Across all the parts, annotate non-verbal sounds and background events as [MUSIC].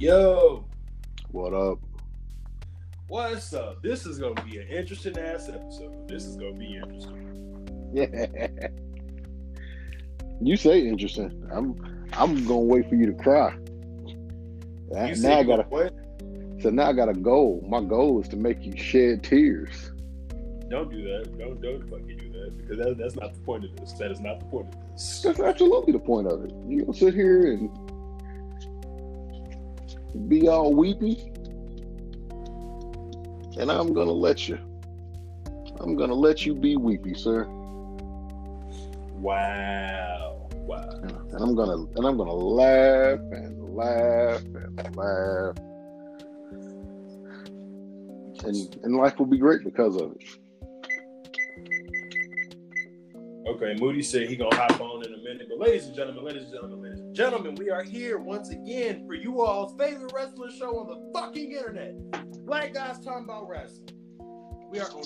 Yo, What up? what's up? This is gonna be an interesting ass episode. This is gonna be interesting. Yeah. [LAUGHS] You say interesting. I'm I'm gonna wait for you to cry. Now, You now I gotta what? so now I got a goal. My goal is to make you shed tears. Don't do that. Don't don't fucking do that because that, that's not the point of this. That is not the point of this. That's absolutely the point of it. You gonna sit here and be all weepy, and I'm gonna let you. I'm gonna let you be weepy, sir. Wow, wow. And I'm gonna and I'm gonna laugh and laugh and laugh. And and life will be great because of it. Okay, Moody said he gonna hop on in a minute. But ladies and gentlemen, ladies and gentlemen, ladies and gentlemen, we are here once again for you all's favorite wrestling show on the fucking internet. Black guys talking about wrestling. We are on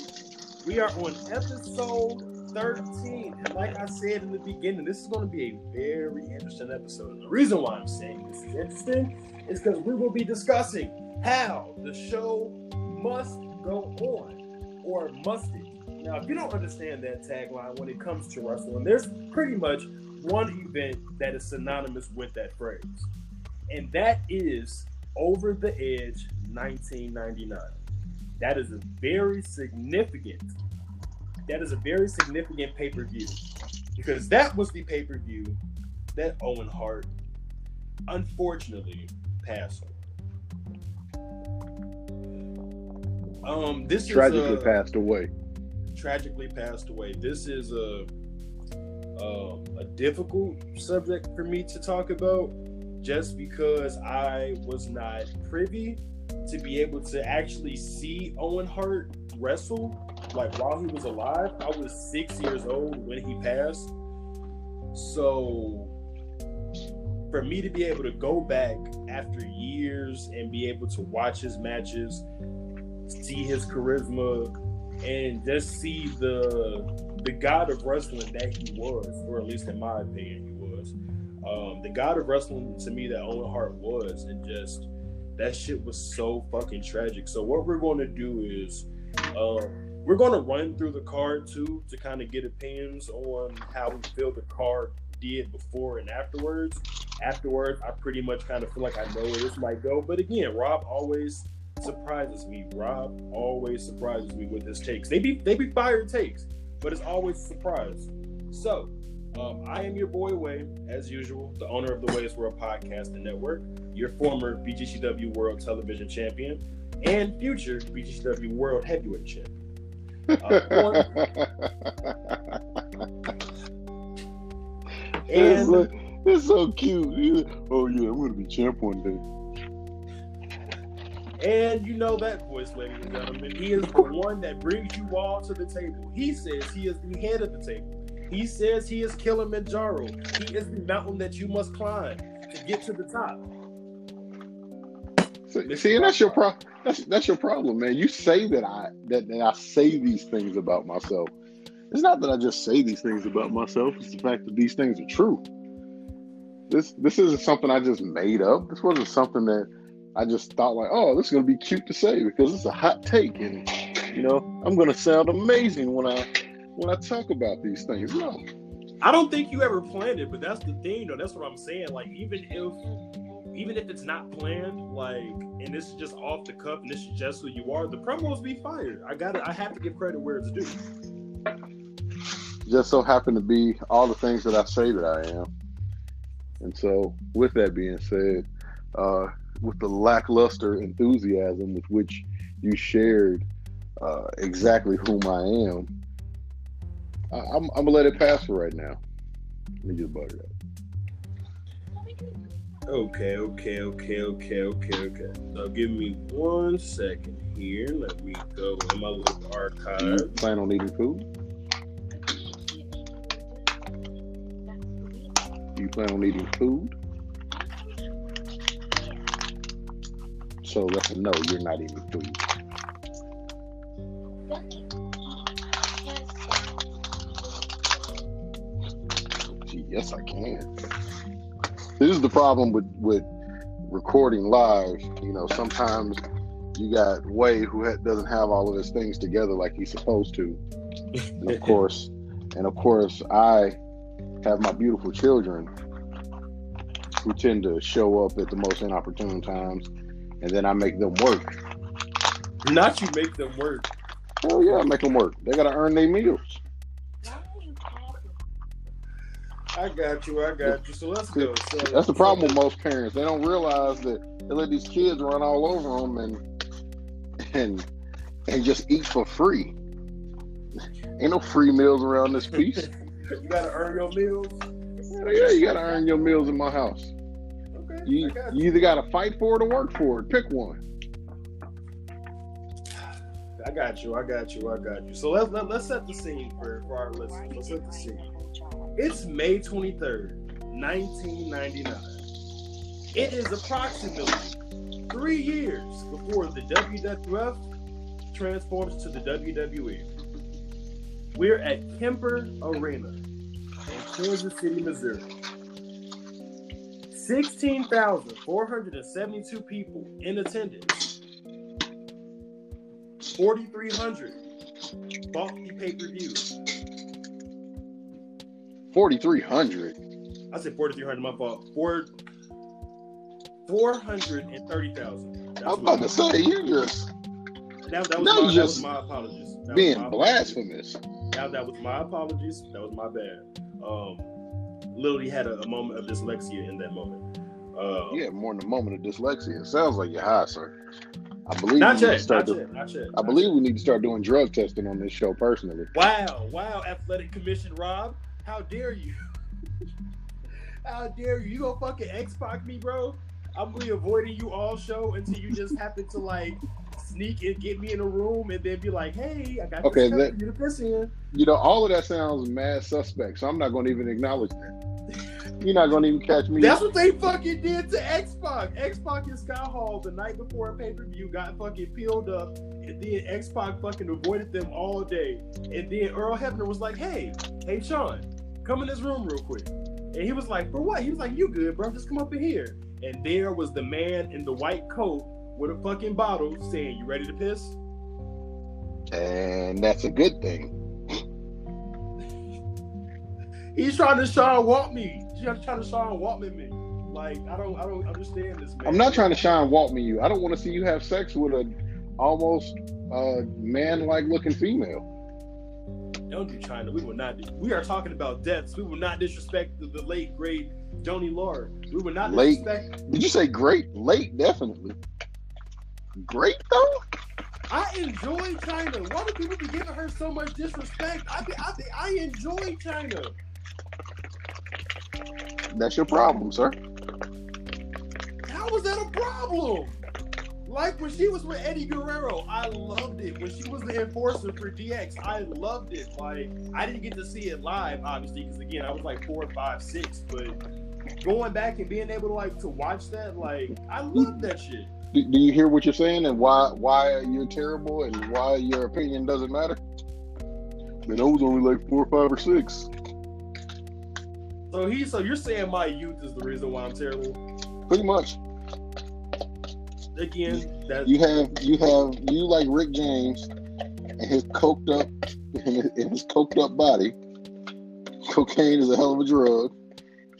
we are on episode 13. And like I said in the beginning, this is gonna be a very interesting episode. And the reason why I'm saying this is interesting is because we will be discussing how the show must go on or must it now, if you don't understand that tagline when it comes to wrestling, there's pretty much one event that is synonymous with that phrase, and that is Over the Edge 1999. That is a very significant. That is a very significant pay per view because that was the pay per view that Owen Hart unfortunately passed on. Um, this Tragically is a, passed away. Tragically passed away. This is a a difficult subject for me to talk about, just because I was not privy to be able to actually see Owen Hart wrestle like while he was alive. I was six years old when he passed, so for me to be able to go back after years and be able to watch his matches, see his charisma, and just see the the god of wrestling that he was, or at least in my opinion, he was. Um, the god of wrestling to me that Owen Hart was, and just that shit was so fucking tragic. So what we're going to do is, uh, we're going to run through the card too to kind of get opinions on how we feel the card did before and afterwards. Afterwards, I pretty much kind of feel like I know where this might go. But again, Rob always surprises me. Rob always surprises me with his takes. They be they be fire takes, but it's always a surprise. So, um, I am your boy Wei, as usual, the owner of the Wei's World Podcast and Network, your former BGCW World Television Champion, and future BGCW World Heavyweight Champion. Uh, it's, [LAUGHS] and so, it's so cute. Oh yeah, I'm gonna be champ one day. And you know that voice, ladies and gentlemen. He is the one that brings you all to the table. He says he is the head of the table. He says he is Kilimanjaro. He is the mountain that you must climb to get to the top. See, and that's your problem. that's that's your problem, man. You say that I that, that I say these things about myself. It's not that I just say these things about myself. It's the fact that these things are true. This this isn't something I just made up. This wasn't something that I just thought like, oh, this is gonna be cute to say because it's a hot take, and you know, I'm gonna sound amazing when I when I talk about these things. No, I don't think you ever planned it, but that's the thing, though. That's what I'm saying. Like, even if even if it's not planned, like, and this is just off the cuff, and this is just who you are, the promos be fired. I got to I have to give credit where it's due. just so happen to be all the things that I say that I am. And so, with that being said, uh, with the lackluster enthusiasm with which you shared uh, exactly whom I am, I, I'm, I'm gonna let it pass for right now. Let me just butter that. Okay, okay, okay, okay, okay, okay. So give me one second here. Let me go in my little Do you archive. plan on eating food? You plan on eating food? So that's a no. You're not even. Gee, yes, I can. This is the problem with with recording live, you know, sometimes you got Wei who ha- doesn't have all of his things together like he's supposed to, and of [LAUGHS] course, and of course, I have my beautiful children who tend to show up at the most inopportune times, and then I make them work. Not you make them work. Oh yeah, I make them work. They gotta earn their meals. I got you. I got you. So let's go. So, That's the problem with most parents. They don't realize that they let these kids run all over them and and and just eat for free. Ain't no free meals around this piece. [LAUGHS] you gotta earn your meals. yeah, you gotta earn your meals in my house. You got you either gotta fight for it or work for it. Pick one. I got you. I got you. I got you. So let's let, let's set the scene for, for our listeners. Let's set the scene. It's May 23rd, 1999. It is approximately three years before the WWF transforms to the WWE. We're at Kemper Arena in Kansas City, Missouri. 16,472 people in attendance. 4,300 bought the pay per view. Forty three hundred. I said 4,300, my fault. Four, 430,000. I was about to say you just That, that, was Now my, you that just was my apologies. That was being blasphemous. That, that was my apologies. That was my bad. Um, literally had a, a moment of dyslexia in that moment. Um, Yeah, more than a moment of dyslexia. It sounds like you're high, sir. I believe Not we need to yet. start Not do- yet. Yet. I believe we need to start doing drug testing on this show personally. Wow, wow, Athletic Commission Rob. How dare you? [LAUGHS] How dare you? You gonna fucking X Pac me, bro? I'm really avoiding you all show until you just happen to like sneak and get me in a room and then be like, hey, I got Okay, that- you to piss in. You know, all of that sounds mad suspect, so I'm not going to even acknowledge that. You're not going to even catch me. That's what they fucking did to X Pac. X Pac and Scott Hall the night before a pay per view got fucking peeled up, and then X Pac fucking avoided them all day. And then Earl Hebner was like, "Hey, hey, Sean, come in this room real quick." And he was like, "For what?" He was like, "You good, bro? Just come up in here." And there was the man in the white coat with a fucking bottle saying, "You ready to piss?" and that's a good thing. [LAUGHS] He's trying to Sean walk me. He's trying to Sean walk me. Like I don't, I don't understand this man. I'm not trying to shine walk me you. I don't want to see you have sex with a almost uh, man-like looking female. Don't do Chyna. We will not. We are talking about deaths. We will not disrespect the, the late great Joanie Laurer. We will not Late? disrespect. Did you say great? Late, definitely. Great though. I enjoy Chyna. Why do people be giving her so much disrespect? I be, I, be, I enjoy Chyna. That's your problem, sir. How was that a problem? Like when she was with Eddie Guerrero, I loved it. When she was the enforcer for DX, I loved it. Like I didn't get to see it live, obviously, because again, I was like four, five, six. But going back and being able to like to watch that, like I love that shit. Do, do you hear what you're saying and why why you're terrible and why your opinion doesn't matter? Man, I was only like four, or five, or six. So he, so you're saying my youth is the reason why I'm terrible? Pretty much. Again, that You have you have you like Rick James and his coked up [LAUGHS] and his, coked up body. Cocaine is a hell of a drug,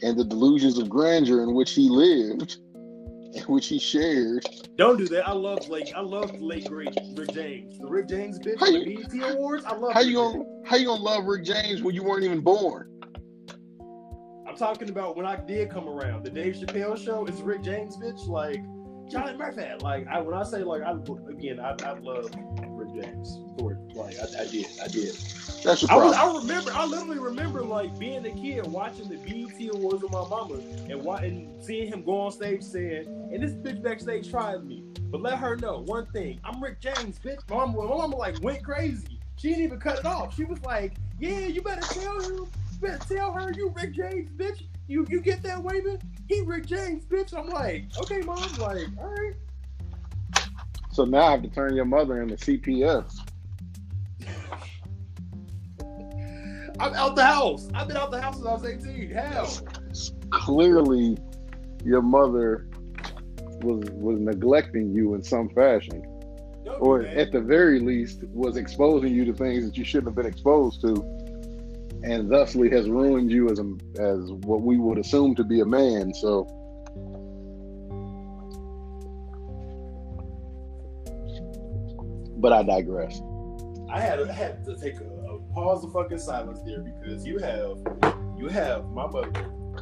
and the delusions of grandeur in which he lived, [LAUGHS] which he shared. don't do that. I love like I love the late great Rick James, the Rick James bitch, How the you- BET Awards. I love. How Rick you gonna how you gonna love Rick James when you weren't even born? I'm talking about when I did come around. The Dave Chappelle show is Rick James, bitch. Like Johnny Murphy. Like I when I say like I again I, I love Rick James for it. Like I, I did, I did. That's your I was. I remember I literally remember like being a kid watching the BET Awards with my mama and wa- and seeing him go on stage saying, and this bitch backstage tried me. But let her know one thing, I'm Rick James, bitch. My mama, my mama like went crazy. She didn't even cut it off. She was like, Yeah, you better tell her, you better tell her you Rick James, bitch. You you get that waving? He Rick James, bitch. I'm like, okay, mom, like, all right. So now I have to turn your mother into CPS. I'm out the house. I've been out the house since I was 18. Hell. Clearly, your mother was was neglecting you in some fashion, Don't or at the very least was exposing you to things that you shouldn't have been exposed to, and thusly has ruined you as a as what we would assume to be a man. So. But I digress. I had I had to take a, a pause of fucking silence there because you have you have my mother,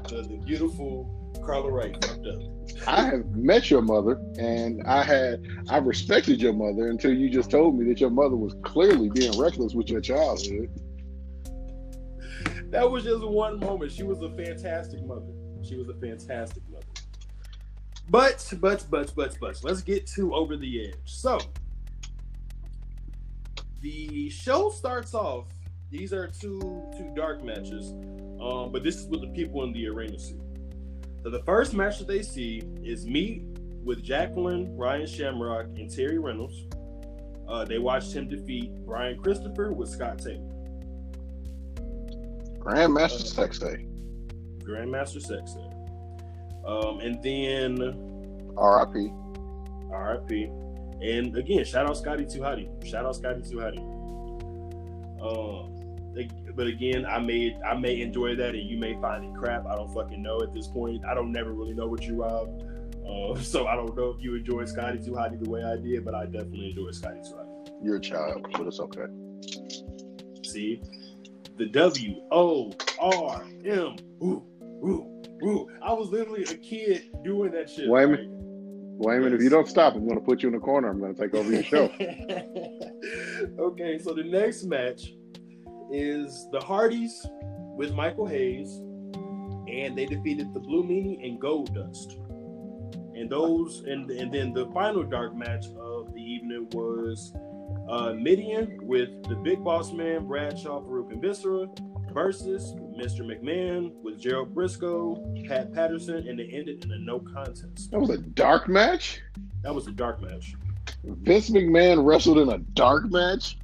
the, the beautiful Carla Wright, fucked up. I have met your mother, and I had I respected your mother until you just told me that your mother was clearly being reckless with your childhood. That was just one moment. She was a fantastic mother. She was a fantastic mother. But but but but but let's get to over the edge. So the show starts off. These are two two dark matches, um, but this is what the people in the arena see. So the first match that they see is Meat with Jacqueline, Ryan Shamrock, and Terri Runnels. Uh, they watched him defeat Brian Christopher with Scott Taylor. Grandmaster Sexay. Grandmaster Sexay. Um, and then R.I.P. RIP. And again, shout out Scotty Too Hottie. Shout out Scotty Too Hottie. Um, but again, I may I may enjoy that, and you may find it crap. I don't fucking know at this point. I don't never really know what you rob. Uh, [LAUGHS] so I don't know if you enjoy Scotty Too Hottie the way I did, but I definitely enjoy Scotty Too Hottie. You're a child, but it's okay. See, the W O R M. Ooh, ooh, ooh. I was literally a kid doing that shit. Wait a right? minute. Wayman, if you don't stop, I'm going to put you in the corner. I'm going to take over your show. [LAUGHS] okay, so the next match is the Hardys with Michael Hayes, and they defeated the Blue Meanie and Gold Dust. And those, and and then the final dark match of the evening was uh, Mideon with the Big Boss Man, Bradshaw, Faarooq, and Viscera versus Mr. McMahon with Gerald Brisco, Pat Patterson, and they ended in a no contest. That was a dark match. That was a dark match. Vince McMahon wrestled in a dark match.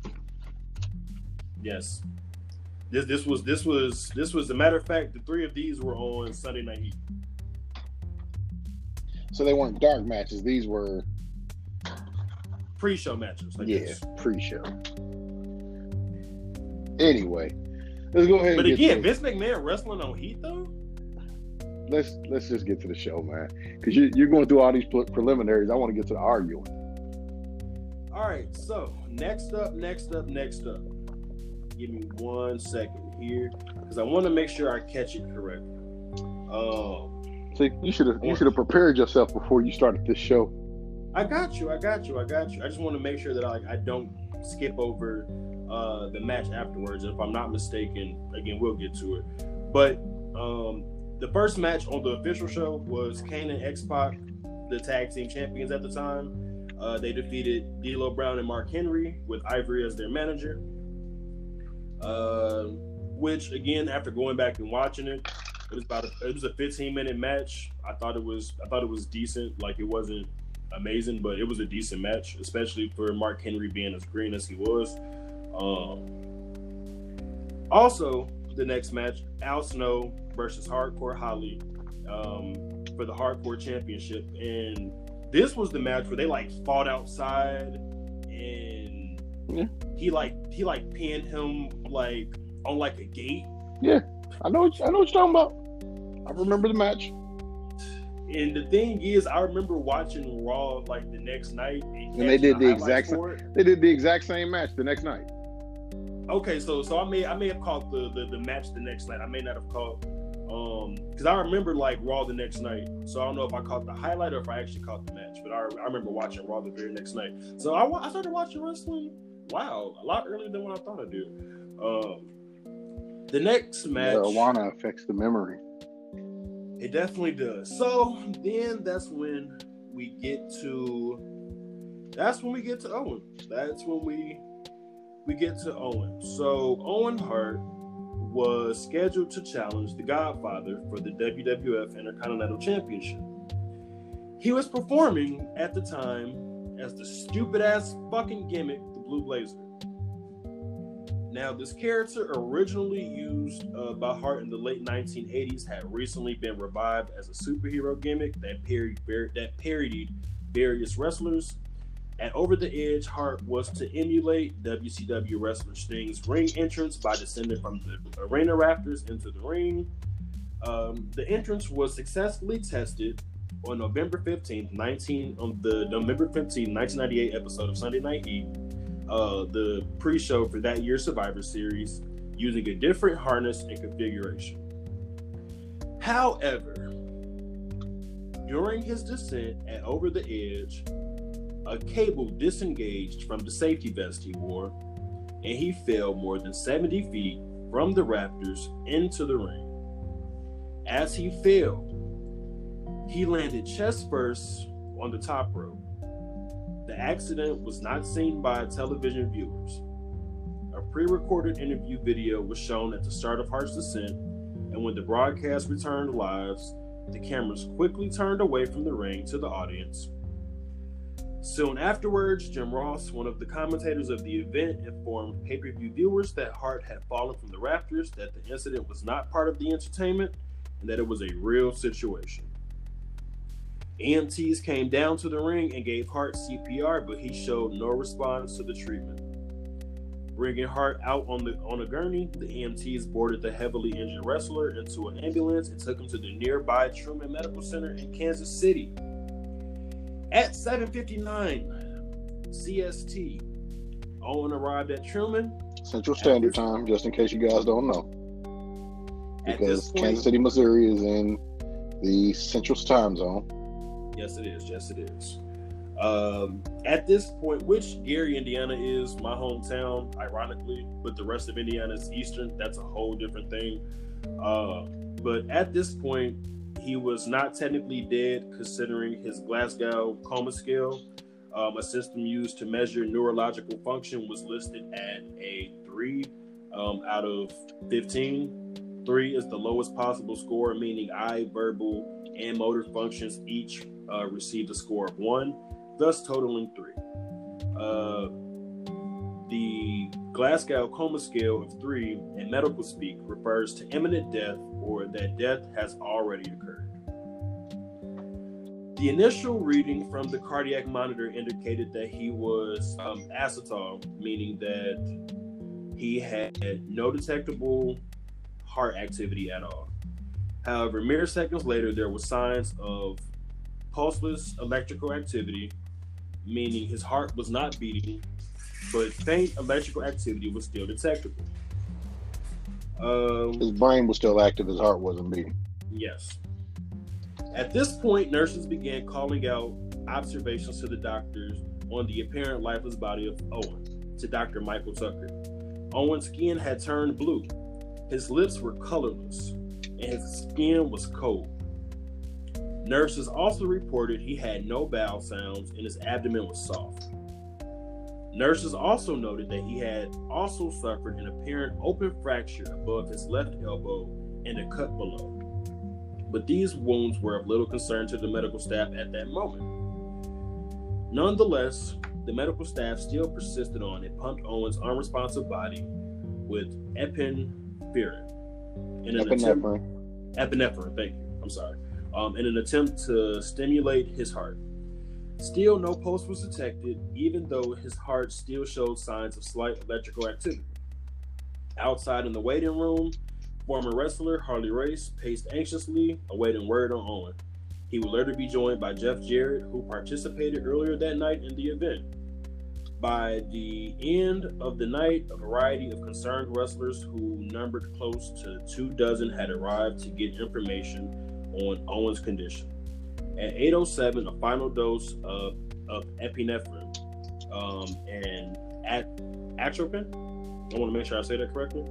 Yes. This this was this was this was a matter of fact. The three of these were on Sunday Night Heat. So they weren't dark matches. These were, Pre-show matches. I yeah, guess. pre-show. Anyway, let's go ahead. But again, Vince McMahon wrestling on Heat though. let's let's just get to the show, man. Because you, you're going through all these preliminaries. I want to get to the arguing. All right. So next up, next up, next up. Give me one second here because I want to make sure I catch it correctly. Um, See, you should have you should have prepared yourself before you started this show. I got you. I got you. I got you. I just want to make sure that I, I don't skip over uh, the match afterwards. If I'm not mistaken, again, we'll get to it. But um, the first match on the official show was Kane and X Pac, the tag team champions at the time. Uh, they defeated D'Lo Brown and Mark Henry with Ivory as their manager. Uh, which again, after going back and watching it, it was about a, it was a 15 minute match. I thought it was I thought it was decent. Like it wasn't amazing, but it was a decent match, especially for Mark Henry being as green as he was. Um, also, the next match, Al Snow versus Hardcore Holly um, for the Hardcore Championship, and this was the match where they like fought outside, and Yeah. he like he like pinned him like on like a gate. Yeah, I know what, I know what you're talking about. I remember the match. And the thing is, I remember watching Raw like the next night, and, they did the exact same- They did the exact same match the next night. Okay, so so I may I may have caught the, the the match the next night. I may not have caught um because I remember like Raw the next night. So I don't know if I caught the highlight or if I actually caught the match. But I, I remember watching Raw the very next night. So I, I started watching wrestling. Wow, a lot earlier than what I thought I'd do. Um, the next match. Marijuana affects the memory. It definitely does. So then that's when we get to that's when we get to Owen. That's when we we get to Owen. So Owen Hart was scheduled to challenge the Godfather for the WWF Intercontinental Championship. He was performing at the time as the stupid ass fucking gimmick, the Blue Blazer. Now, this character, originally used uh, by Hart in the late 1980s, had recently been revived as a superhero gimmick that, that parodied various wrestlers. At Over the Edge, Hart was to emulate WCW wrestler Sting's ring entrance by descending from the arena rafters into the ring. Um, the entrance was successfully tested on November 15th, 19 on the November 15th, 1998 episode of Sunday Night Heat, uh, the pre-show for that year's Survivor Series, using a different harness and configuration. However, during his descent at Over the Edge, a cable disengaged from the safety vest he wore, and he fell more than 70 feet from the rafters into the ring. As he fell, he landed chest first on the top rope. The accident was not seen by television viewers. A pre recorded interview video was shown at the start of Hart's descent, and when the broadcast returned live, the cameras quickly turned away from the ring to the audience. Soon afterwards, Jim Ross, one of the commentators of the event, informed pay per view viewers that Hart had fallen from the rafters, that the incident was not part of the entertainment, and that it was a real situation. EMTs came down to the ring and gave Hart CPR, but he showed no response to the treatment. Bringing Hart out on the on a gurney, the EMTs boarded the heavily injured wrestler into an ambulance and took him to the nearby Truman Medical Center in Kansas City. At 7:59 CST, Owen arrived at Truman Central Standard Time, just in case you guys don't know, because point, Kansas City, Missouri, is in the Central Time Zone. Yes, it is. Yes, it is. Um, at this point, which Gary, Indiana is my hometown, ironically, but the rest of Indiana is Eastern. That's a whole different thing. Uh, but at this point, he was not technically dead, considering his Glasgow coma scale. Um, a system used to measure neurological function was listed at a three um, out of 15. Three is the lowest possible score, meaning eye, verbal, and motor functions each uh, received a score of one thus totaling three. Uh, the Glasgow Coma Scale of three in medical speak refers to imminent death or that death has already occurred. The initial reading from the cardiac monitor indicated that he was um, asystole, meaning that he had no detectable heart activity at all. However, mere seconds later, there were signs of pulseless electrical activity meaning his heart was not beating, but faint electrical activity was still detectable. Um, his brain was still active, his heart wasn't beating. Yes. At this point, nurses began calling out observations to the doctors on the apparent lifeless body of Owen to Dr. Michael Tucker. Owen's skin had turned blue. His lips were colorless, and his skin was cold. Nurses also reported he had no bowel sounds and his abdomen was soft. Nurses also noted that he had also suffered an apparent open fracture above his left elbow and a cut below. But these wounds were of little concern to the medical staff at that moment. Nonetheless, the medical staff still persisted on and pumped Owen's unresponsive body with epinephrine. In an epinephrine. Attempt, epinephrine, thank you. I'm sorry um, in an attempt to stimulate his heart. Still, no pulse was detected, even though his heart still showed signs of slight electrical activity. Outside in the waiting room, former wrestler Harley Race paced anxiously, awaiting word on Owen. He would later be joined by Jeff Jarrett, who participated earlier that night in the event. By the end of the night, a variety of concerned wrestlers who numbered close to two dozen had arrived to get information on Owen's condition. At 807, a final dose of, of epinephrine um, and at atropine, I want to make sure I say that correctly,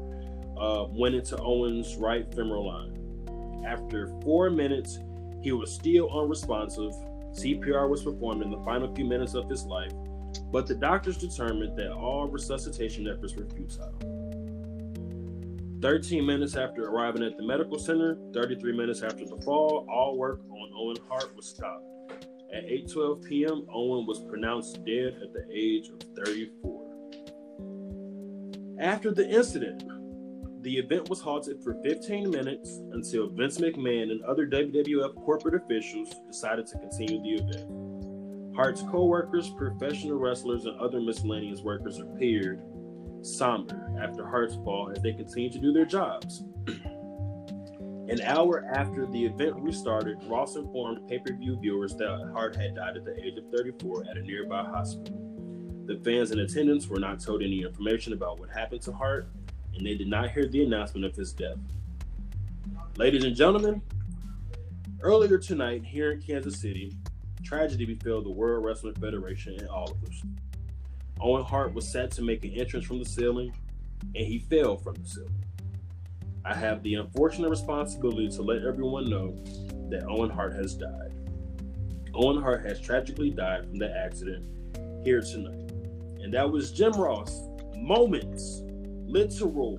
uh, went into Owen's right femoral line. After four minutes, he was still unresponsive. CPR was performed in the final few minutes of his life, but the doctors determined that all resuscitation efforts were futile. 13 minutes after arriving at the medical center, 33 minutes after the fall, all work on Owen Hart was stopped. At 8:12 p.m., Owen was pronounced dead at the age of 34. After the incident, the event was halted for 15 minutes until Vince McMahon and other WWF corporate officials decided to continue the event. Hart's co-workers, professional wrestlers, and other miscellaneous workers appeared somber after Hart's fall as they continued to do their jobs. An hour after the event restarted, Ross informed pay per view viewers that Hart had died at the age of 34 at a nearby hospital. The fans in attendance were not told any information about what happened to Hart, and they did not hear the announcement of his death. Ladies and gentlemen, earlier tonight here in Kansas City, tragedy befell the World Wrestling Federation and all of us. Owen Hart was set to make an entrance from the ceiling, and he fell from the ceiling. I have the unfortunate responsibility to let everyone know that Owen Hart has died. Owen Hart has tragically died from the accident here tonight. And that was Jim Ross. Moments, literal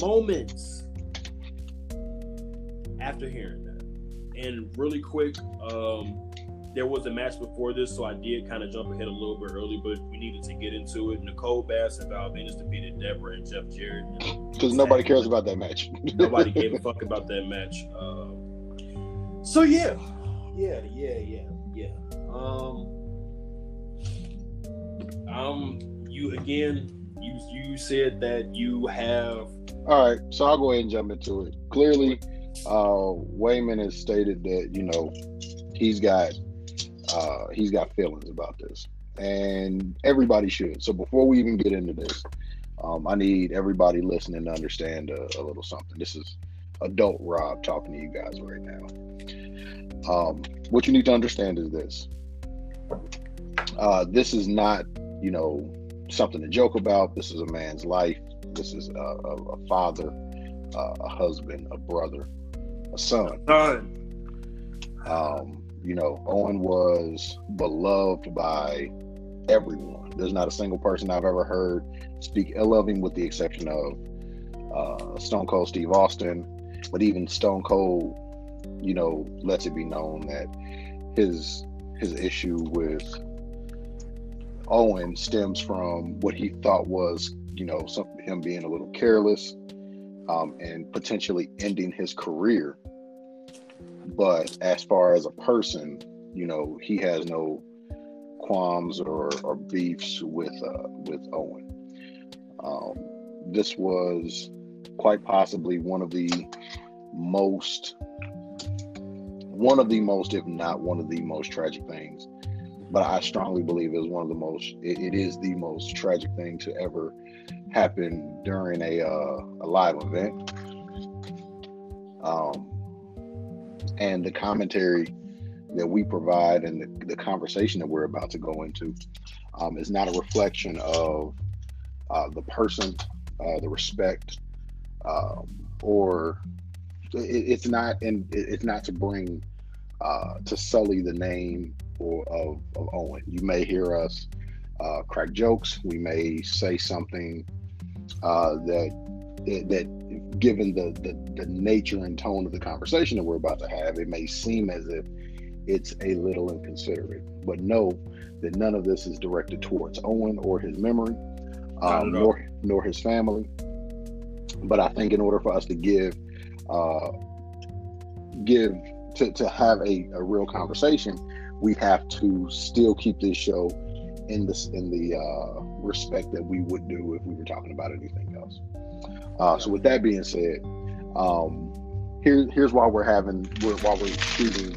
moments after hearing that. And really quick, um, there was a match before this, so I did kind of jump ahead a little bit early, but we needed to get into it. Nicole Bass and Val Venis defeated Deborah and Jeff Jarrett. Because [LAUGHS] nobody cares about that match. [LAUGHS] nobody gave a fuck about that match. Um, so yeah, yeah, yeah, yeah, yeah. Um, um, you again. You you said that you have. All right, so I'll go ahead and jump into it. Clearly, uh, Wayman has stated that you know he's got uh, he's got feelings about this, and everybody should. So before we even get into this, um, I need everybody listening to understand a, a, little something. This is adult Rob talking to you guys right now. Um, what you need to understand is this: uh, this is not, you know, something to joke about. This is a man's life. This is a, a, a father, uh, a husband, a brother, a son. Son. Um, you know, Owen was beloved by everyone. There's not a single person I've ever heard speak ill of him, with the exception of uh, Stone Cold Steve Austin. But even Stone Cold, you know, lets it be known that his his issue with Owen stems from what he thought was, you know, some, him being a little careless um, and potentially ending his career but as far as a person, you know, he has no qualms or, or beefs with uh, with Owen. Um, this was quite possibly one of the most one of the most, if not one of the most tragic things. But I strongly believe it is one of the most. it, it is the most tragic thing to ever happen during a uh, a live event. Um, and the commentary that we provide and the, the conversation that we're about to go into um, is not a reflection of uh, the person, uh, the respect, um, or it, it's not, and it's not to bring uh, to sully the name or of, of Owen. You may hear us uh, crack jokes. We may say something uh, that that given the, the, the nature and tone of the conversation that we're about to have, it may seem as if it's a little inconsiderate. But know that none of this is directed towards Owen or his memory, um, nor nor his family. But I think in order for us to give uh, give to, to have a, a real conversation, we have to still keep this show in this in the uh, respect that we would do if we were talking about anything else. Uh, so with that being said, um, here, here's why we're having we're, why we're shooting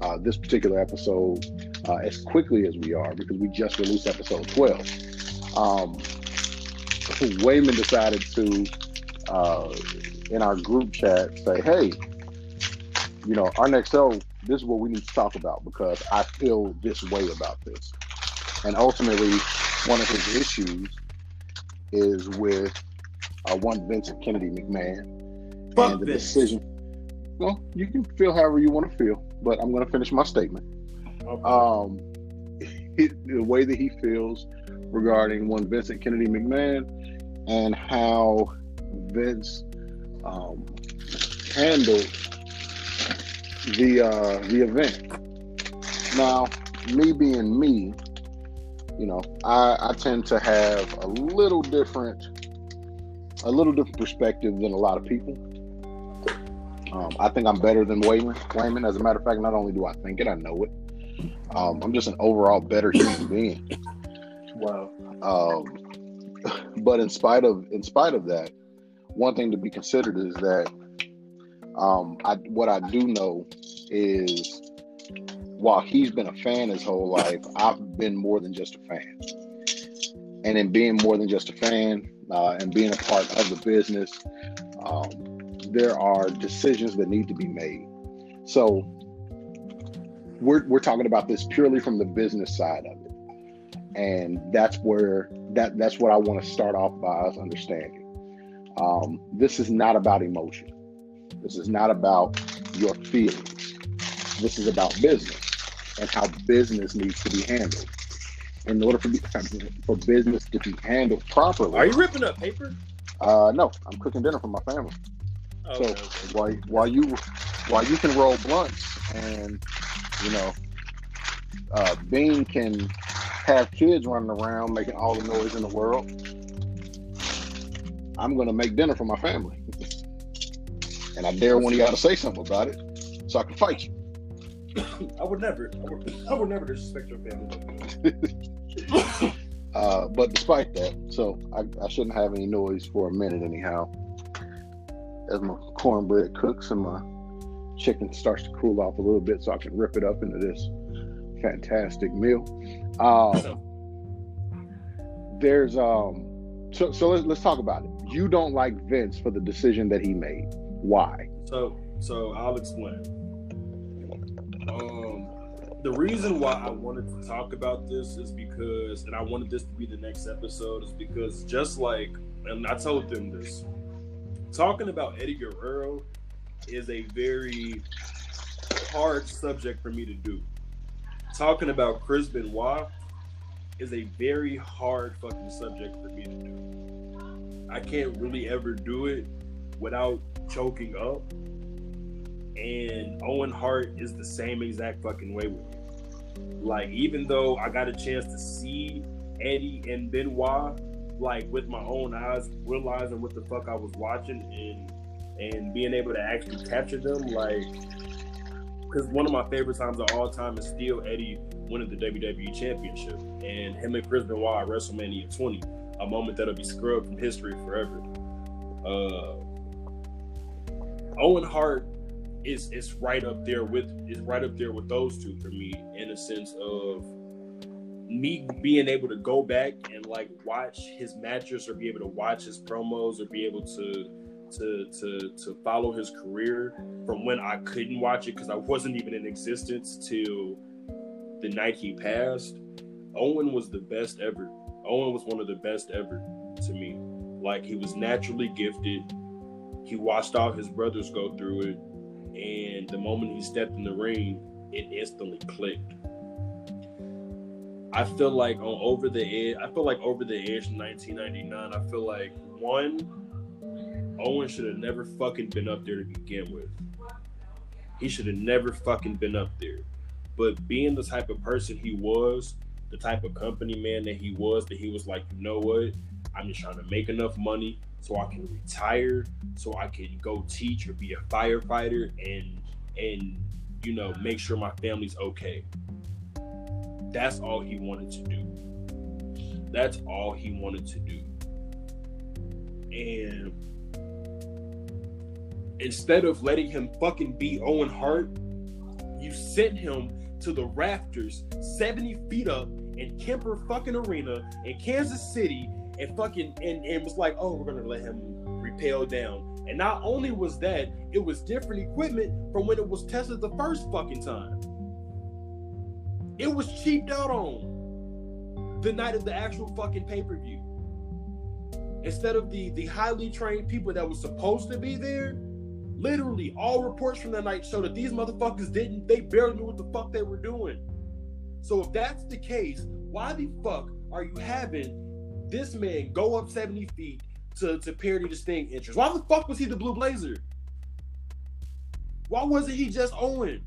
uh, this particular episode uh, as quickly as we are because we just released episode 12. Um, Wayman decided to uh, in our group chat say, "Hey, you know, our next show, this is what we need to talk about because I feel this way about this." And ultimately, one of his issues is with uh, one Vincent Kennedy McMahon. Fuck and the Vince. decision. Well, you can feel however you want to feel, but I'm going to finish my statement. Okay. Um, the way that he feels regarding one Vincent Kennedy McMahon and how Vince um, handled the uh, the event. Now, me being me, you know, I, I tend to have a little different a little different perspective than a lot of people. Um, I think I'm better than Wayman. Wayman, as a matter of fact, not only do I think it, I know it. Um, I'm just an overall better human being. Wow. Um, but in spite of in spite of that, one thing to be considered is that um, I, what I do know is while he's been a fan his whole life, I've been more than just a fan. And in being more than just a fan uh, and being a part of the business, um, there are decisions that need to be made. So we're, we're talking about this purely from the business side of it. And that's where that that's what I want to start off by us understanding. Um, this is not about emotion. This is not about your feelings. This is about business and how business needs to be handled. In order for for business to be handled properly. Are you ripping up paper? Uh, no, I'm cooking dinner for my family. Okay, so okay. while while you while you can roll blunts and you know, uh, Bean can have kids running around making all the noise in the world. I'm gonna make dinner for my family, [LAUGHS] and I dare one of y'all to say something about it, so I can fight you. [COUGHS] I would never. I would, [COUGHS] I would never disrespect your family. [LAUGHS] Uh, but despite that, so I, I shouldn't have any noise for a minute anyhow. As my cornbread cooks and my chicken starts to cool off a little bit, so I can rip it up into this fantastic meal. Um, there's um, so so let's let's talk about it. You don't like Vince for the decision that he made. Why? So, so I'll explain. The reason why I wanted to talk about this is because, and I wanted this to be the next episode, is because just like, and I told them this, talking about Eddie Guerrero is a very hard subject for me to do. Talking about Chris Benoit is a very hard fucking subject for me to do. I can't really ever do it without choking up. And Owen Hart is the same exact fucking way with me. Like, even though I got a chance to see Eddie and Benoit, like with my own eyes, realizing what the fuck I was watching and and being able to actually capture them, like, because one of my favorite times of all time is still Eddie winning the WWE Championship and him and Chris Benoit at WrestleMania 20, a moment that'll be scrubbed from history forever. Uh, Owen Hart is is right up there with is right up there with those two for me in a sense of me being able to go back and like watch his matches or be able to watch his promos or be able to to to to follow his career from when I couldn't watch it because I wasn't even in existence till the night he passed. Owen was the best ever. Owen was one of the best ever to me. Like he was naturally gifted. He watched all his brothers go through it, and the moment he stepped in the ring, it instantly clicked. I feel like on Over the Edge, I feel like Over the Edge in 1999, I feel like one, Owen should have never fucking been up there to begin with. He should have never fucking been up there. But being the type of person he was, the type of company man that he was, that he was like, you know what? I'm just trying to make enough money so I can retire, so I can go teach or be a firefighter and and you know make sure my family's okay. That's all he wanted to do. That's all he wanted to do. And instead of letting him fucking be Owen Hart, you sent him to the rafters 70 feet up in Kemper fucking Arena in Kansas City and fucking and, and was like, oh, we're gonna let him repel down. And not only was that, it was different equipment from when it was tested the first fucking time. It was cheaped out on the night of the actual fucking pay-per-view. Instead of the the highly trained people that was supposed to be there, literally all reports from that night show that these motherfuckers didn't, they barely knew what the fuck they were doing. So if that's the case, why the fuck are you having this man go up 70 feet to, to parody the Sting entrance? Why the fuck was he the Blue Blazer? Why wasn't he just Owen?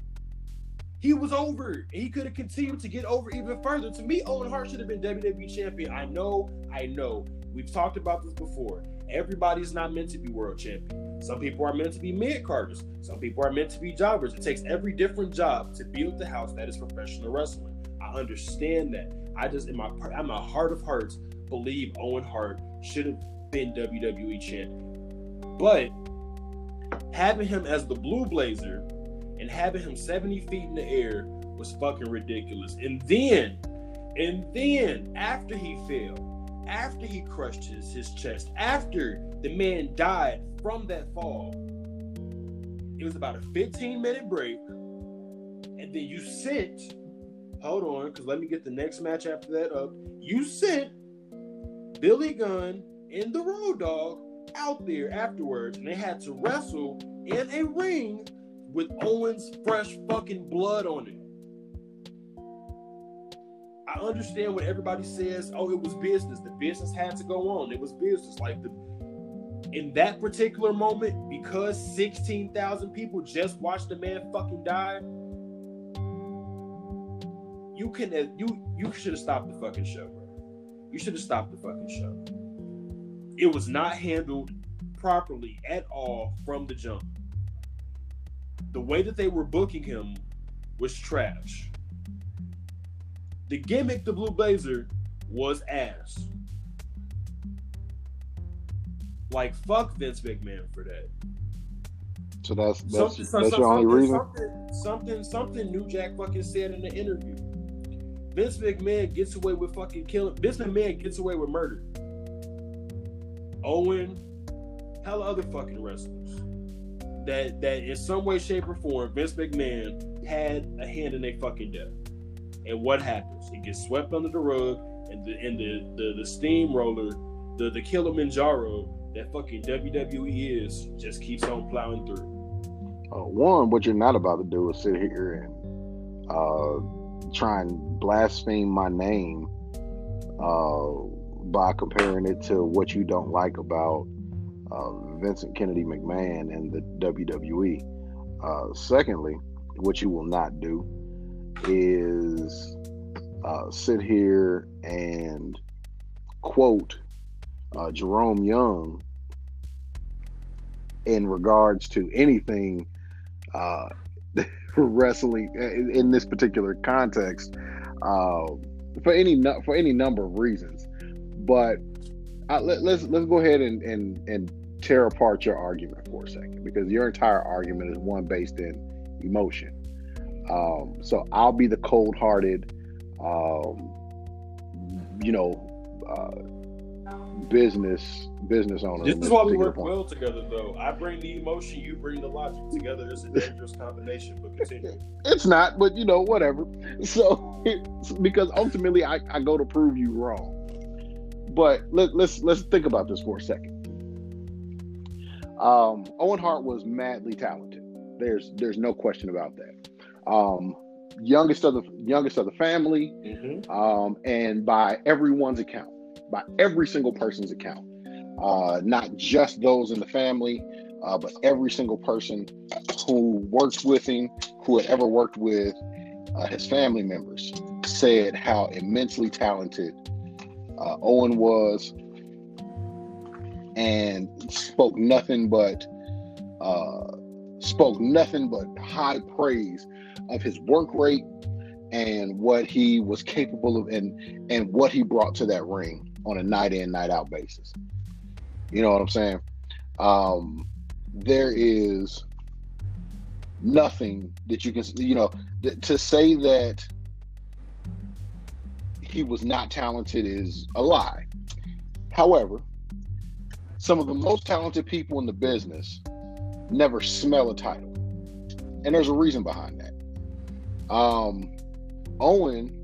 He was over, he could have continued to get over even further. To me, Owen Hart should have been WWE champion. I know, I know. we've talked about this before. Everybody's not meant to be world champion. Some people are meant to be mid carders. Some people are meant to be jobbers. It takes every different job to build the house that is professional wrestling. I understand that. I just in my in my heart of hearts believe Owen Hart should have been WWE champion. But having him as the Blue Blazer and having him 70 feet in the air was fucking ridiculous. And then, and then after he fell, after he crushed his, his chest, after the man died from that fall, it was about a 15 minute break. And then you sent, hold on, because let me get the next match after that up. You sent Billy Gunn and the Road Dog out there afterwards, and they had to wrestle in a ring with Owens' fresh fucking blood on it. I understand what everybody says. Oh, it was business. The business had to go on. It was business. Like the in that particular moment, because sixteen thousand people just watched the man fucking die. You can you you should have stopped the fucking show. You should have stopped the fucking show. It was not handled properly at all from the jump. The way that they were booking him was trash. The gimmick, the Blue Blazer, was ass. Like fuck Vince McMahon for that. So that's that's, something, that's your only reason. Something, something, something New Jack fucking said in the interview. Vince McMahon gets away with fucking killing. Vince McMahon gets away with murder. Owen, hell, other fucking wrestlers that that in some way, shape, or form, Vince McMahon had a hand in a fucking death. And what happens? It gets swept under the rug, and the and the the, the steamroller, the the Kilimanjaro that fucking WWE is, just keeps on plowing through. Uh, one, what you're not about to do is sit here and uh, try and blaspheme my name uh, by comparing it to what you don't like about uh, Vincent Kennedy McMahon and the WWE. Uh, secondly, what you will not do is uh, sit here and quote uh, Jerome Young in regards to anything [LAUGHS] uh, wrestling in, in, this particular context uh, for any for any number of reasons. But uh, let, us let's, let's go ahead and, and and tear apart your argument for a second because your entire argument is one based in emotion. Um, so I'll be the cold-hearted, um, you know, uh, business business owner. This is why we work point. well together, though. I bring the emotion, you bring the logic. Together, it's a dangerous combination. But continue. It's not, but you know, whatever. [LAUGHS] So, because ultimately, I, I go to prove you wrong. But let, let's let's think about this for a second. Um, Owen Hart was madly talented. There's there's no question about that. Um, youngest of the youngest of the family, mm-hmm. um, and by everyone's account, by every single person's account, uh, not just those in the family, uh, but every single person who worked with him, who had ever worked with uh, his family members, said how immensely talented uh, Owen was and spoke nothing but uh, spoke nothing but high praise of his work rate and what he was capable of and and what he brought to that ring on a night in night out basis you know what i'm saying um there is nothing that you can you know th- to say that he was not talented is a lie however some of the most talented people in the business never smell a title. And there's a reason behind that. Um, Owen,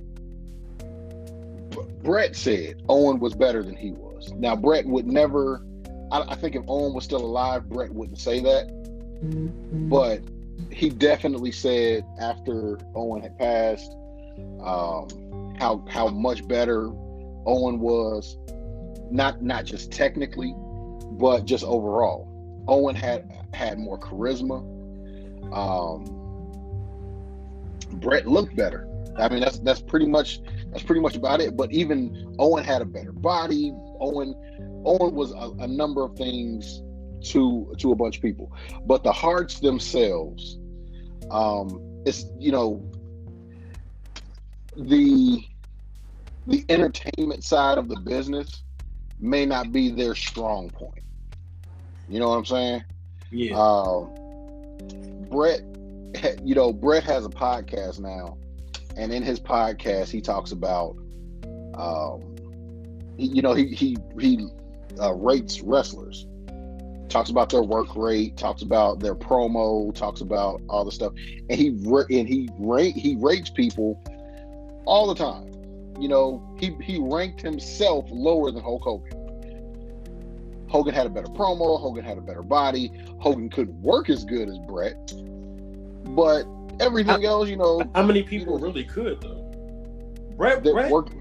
Bret said Owen was better than he was. Now, Bret would never, I, I think if Owen was still alive, Bret wouldn't say that. But he definitely said after Owen had passed, um, how how much better Owen was, not not just technically, but just overall, Owen had had more charisma. Um, Bret looked better. I mean, that's that's pretty much that's pretty much about it. But even Owen had a better body. Owen Owen was a, a number of things to to a bunch of people, but the Harts themselves, um, it's you know the the entertainment side of the business may not be their strong point. You know what I'm saying? Yeah. Uh, Bret, you know, Bret has a podcast now, and in his podcast, he talks about, um, you know, he he he uh, rates wrestlers, talks about their work rate, talks about their promo, talks about all the stuff, and he and he rate he rates people all the time. You know, he he ranked himself lower than Hulk Hogan. Hogan had a better promo. Hogan had a better body. Hogan couldn't work as good as Bret, but everything else, you know, How many people really could though? Bret, Brett, Bret, worked.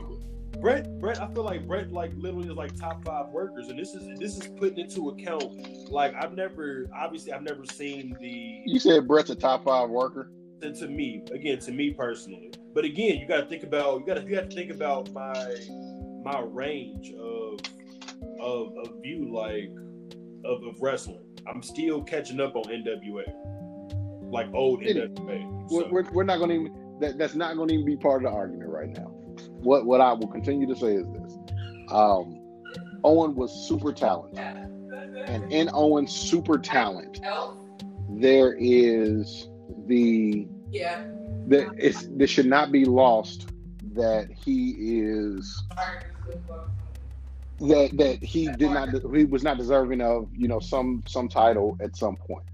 Bret, Bret. I feel like Bret, like literally, is like top five workers, and this is this is putting into account. Like I've never, obviously, I've never seen the. You said Bret's a top five worker. And to me, again, to me personally, but again, you got to think about you got to you got to think about my my range of of of view like of, of wrestling. I'm still catching up on NWA, like old It- NWA. We're, So, we're, we're not going to even. That, that's not going to even be part of the argument right now. What what I will continue to say is this: um, Owen was super talented, and in Owen's super talent, there is the Yeah. that it's this should not be lost that he is that that he did not he was not deserving of you know some some title at some point.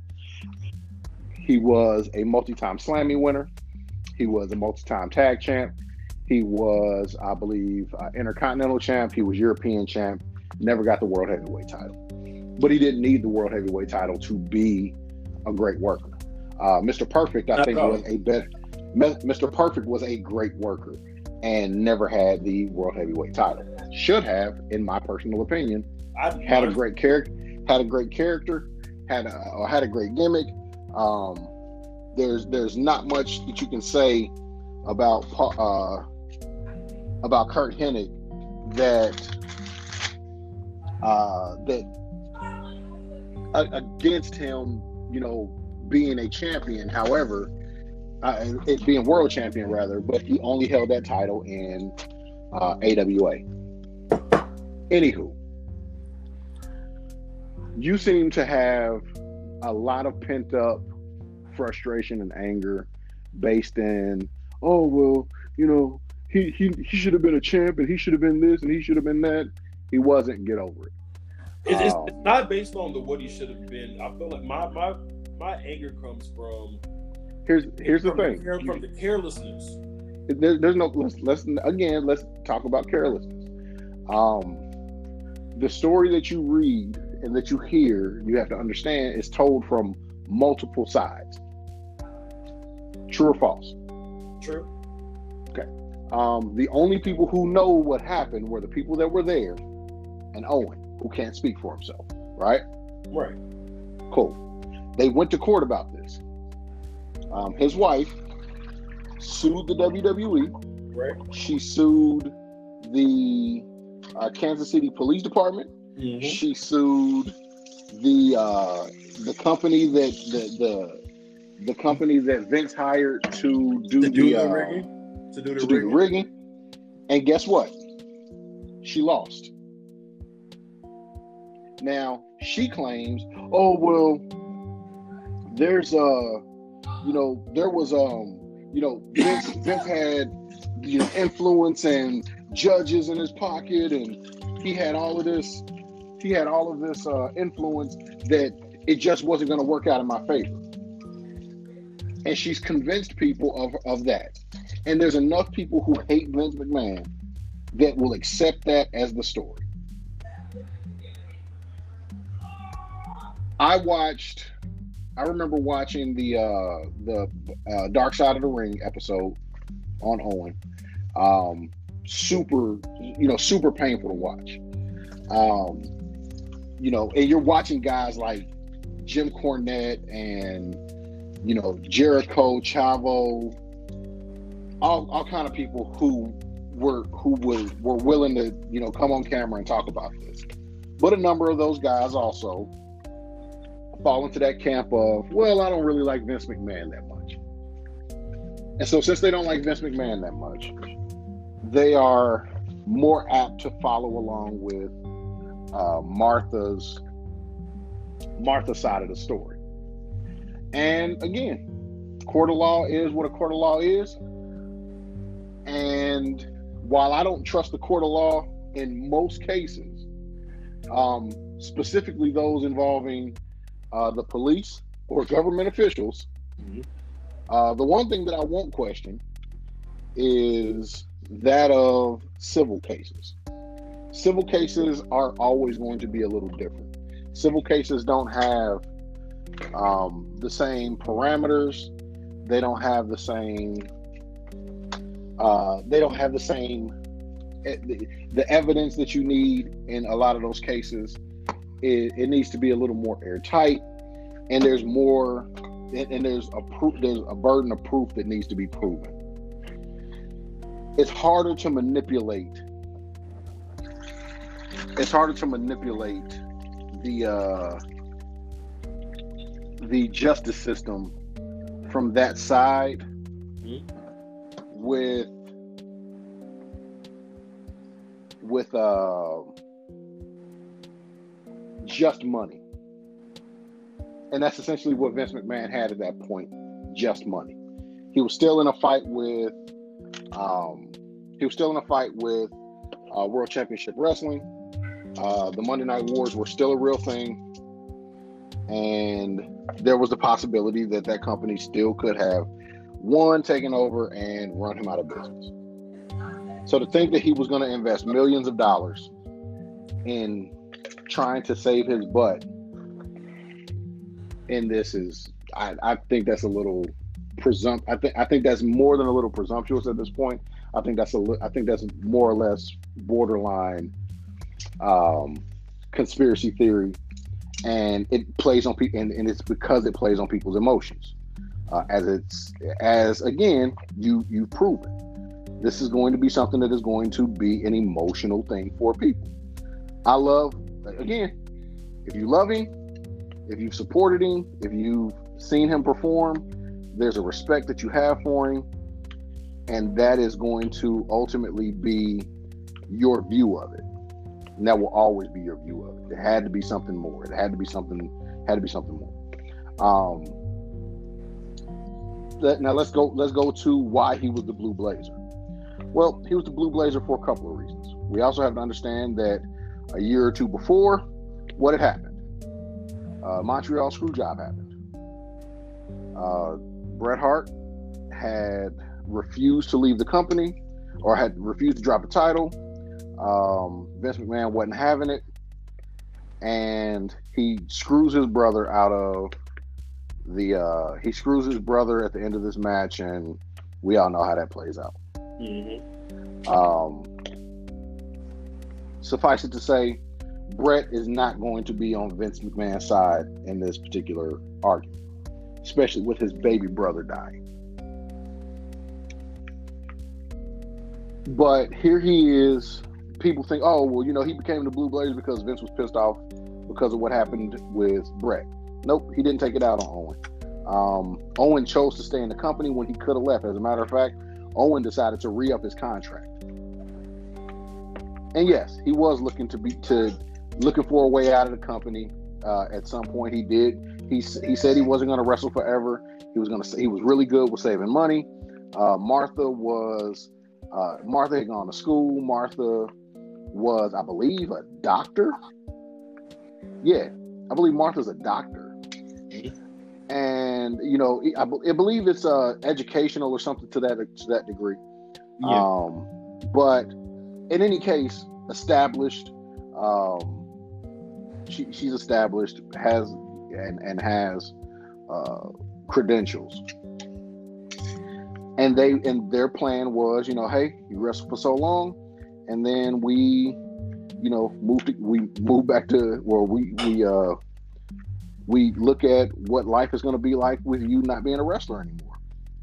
He was a multi-time Slammy winner. He was a multi-time tag champ. He was, I believe, uh, intercontinental champ. He was European champ. Never got the world heavyweight title, but he didn't need the world heavyweight title to be a great worker. Uh, Mr. Perfect, I Not think, all. was a better. Mr. Perfect was a great worker and never had the world heavyweight title. Should have, in my personal opinion, had a great character, had a great character, had a had a great gimmick. Um, there's there's not much that you can say about uh, about Curt Hennig that uh, that against him, you know, being a champion. However, uh, it being world champion rather, but he only held that title in uh, AWA. Anywho, you seem to have a lot of pent up frustration and anger based in, oh well, you know, he he he should have been a champ and he should have been this and he should have been that. He wasn't. Get over it. It's, Um, it's not based on the what he should have been. I feel like my my my anger comes from Here's here's the thing. from the carelessness. there, there's no let's, let's again let's talk about carelessness um the story that you read and that you hear you have to understand is told from multiple sides true or false True. Okay. Um the only people who know what happened were the people that were there and owen who can't speak for himself right Right. Cool. They went to court about this. Um, his wife sued the WWE. Right. She sued the uh, Kansas City Police Department. Mm-hmm. She sued the uh, the company that the, the the company that Vince hired to do To do the, the uh, rigging. To do the to do the rigging. rigging. And guess what? She lost. Now she claims, oh well, there's uh, you know, there was um, you know, Vince Vince had you know influence and judges in his pocket, and he had all of this, he had all of this uh, influence that it just wasn't going to work out in my favor. And she's convinced people of of that. And there's enough people who hate Vince McMahon that will accept that as the story. I watched. I remember watching the uh, the uh, Dark Side of the Ring episode on Owen. Um, super, you know, super painful to watch. Um, you know, and you're watching guys like Jim Cornette and you know Jericho, Chavo, all all kind of people who were who was were willing to you know come on camera and talk about this. But a number of those guys also fall into that camp of, well, I don't really like Vince McMahon that much. And so since they don't like Vince McMahon that much, they are more apt to follow along with uh, Martha's Martha's side of the story. And again, court of law is what a court of law is. And while I don't trust the court of law in most cases, um, specifically those involving uh, the police or government officials, mm-hmm. uh, the one thing that I won't question is that of civil cases. Civil cases are always going to be a little different. Civil cases don't have um, the same parameters. They don't have the same. Uh, they don't have the same. Eh, the, the, evidence that you need in a lot of those cases, it, it needs to be a little more airtight, and there's more, and, and there's a proof. There's a burden of proof that needs to be proven it's harder to manipulate it's harder to manipulate the uh, the justice system from that side mm-hmm. with with uh, just money. And that's essentially what Vince McMahon had at that point, just money. He was still in a fight with um, he was still in a fight with uh, World Championship Wrestling. Uh, the Monday Night Wars were still a real thing, and there was the possibility that that company still could have one taken over and run him out of business. So to think that he was going to invest millions of dollars in trying to save his butt in this is, I, I think that's a little presumpt. I think I think that's more than a little presumptuous at this point. I think that's a I think that's more or less borderline um, conspiracy theory, and it plays on people, and, and, it's because it plays on people's emotions. Uh, as it's as again, you you've proven this is going to be something that is going to be an emotional thing for people. I love again, if you love him, if you've supported him, if you've seen him perform, there's a respect that you have for him, and that is going to ultimately be your view of it. And that will always be your view of it. It had to be something more. It had to be something. Had to be something more. Um, now let's go. Let's go to why he was the Blue Blazer. Well, he was the Blue Blazer for a couple of reasons. We also have to understand that a year or two before, what had happened? Uh, Montreal Screwjob happened. Uh, Bret Hart had refused to leave the company or had refused to drop the title. Um, Vince McMahon wasn't having it. And he screws his brother out of the uh, he screws his brother at the end of this match and we all know how that plays out. Mm-hmm. Um, suffice it to say, Bret is not going to be on Vince McMahon's side in this particular argument especially with his baby brother dying. But here he is. People think, oh, well, you know, he became the Blue Blazer because Vince was pissed off because of what happened with Bret. Nope, he didn't take it out on Owen. Um, Owen chose to stay in the company when he could have left. As a matter of fact, Owen decided to re up his contract. And yes, he was looking to be to looking for a way out of the company. Uh, at some point, he did he he said he wasn't going to wrestle forever. He was going to he was really good with saving money. Uh, Martha was uh, Martha had gone to school. Martha was, I believe, a doctor. Yeah, I believe Martha's a doctor. And you know, I, I believe it's uh, educational or something to that to that degree. Yeah. Um, but in any case, established. Um, she, she's established, has and, and has uh, credentials. And they and their plan was, you know, hey, you wrestled for so long, and then we, you know, moved to, we move back to where we we uh we look at what life is going to be like with you not being a wrestler anymore.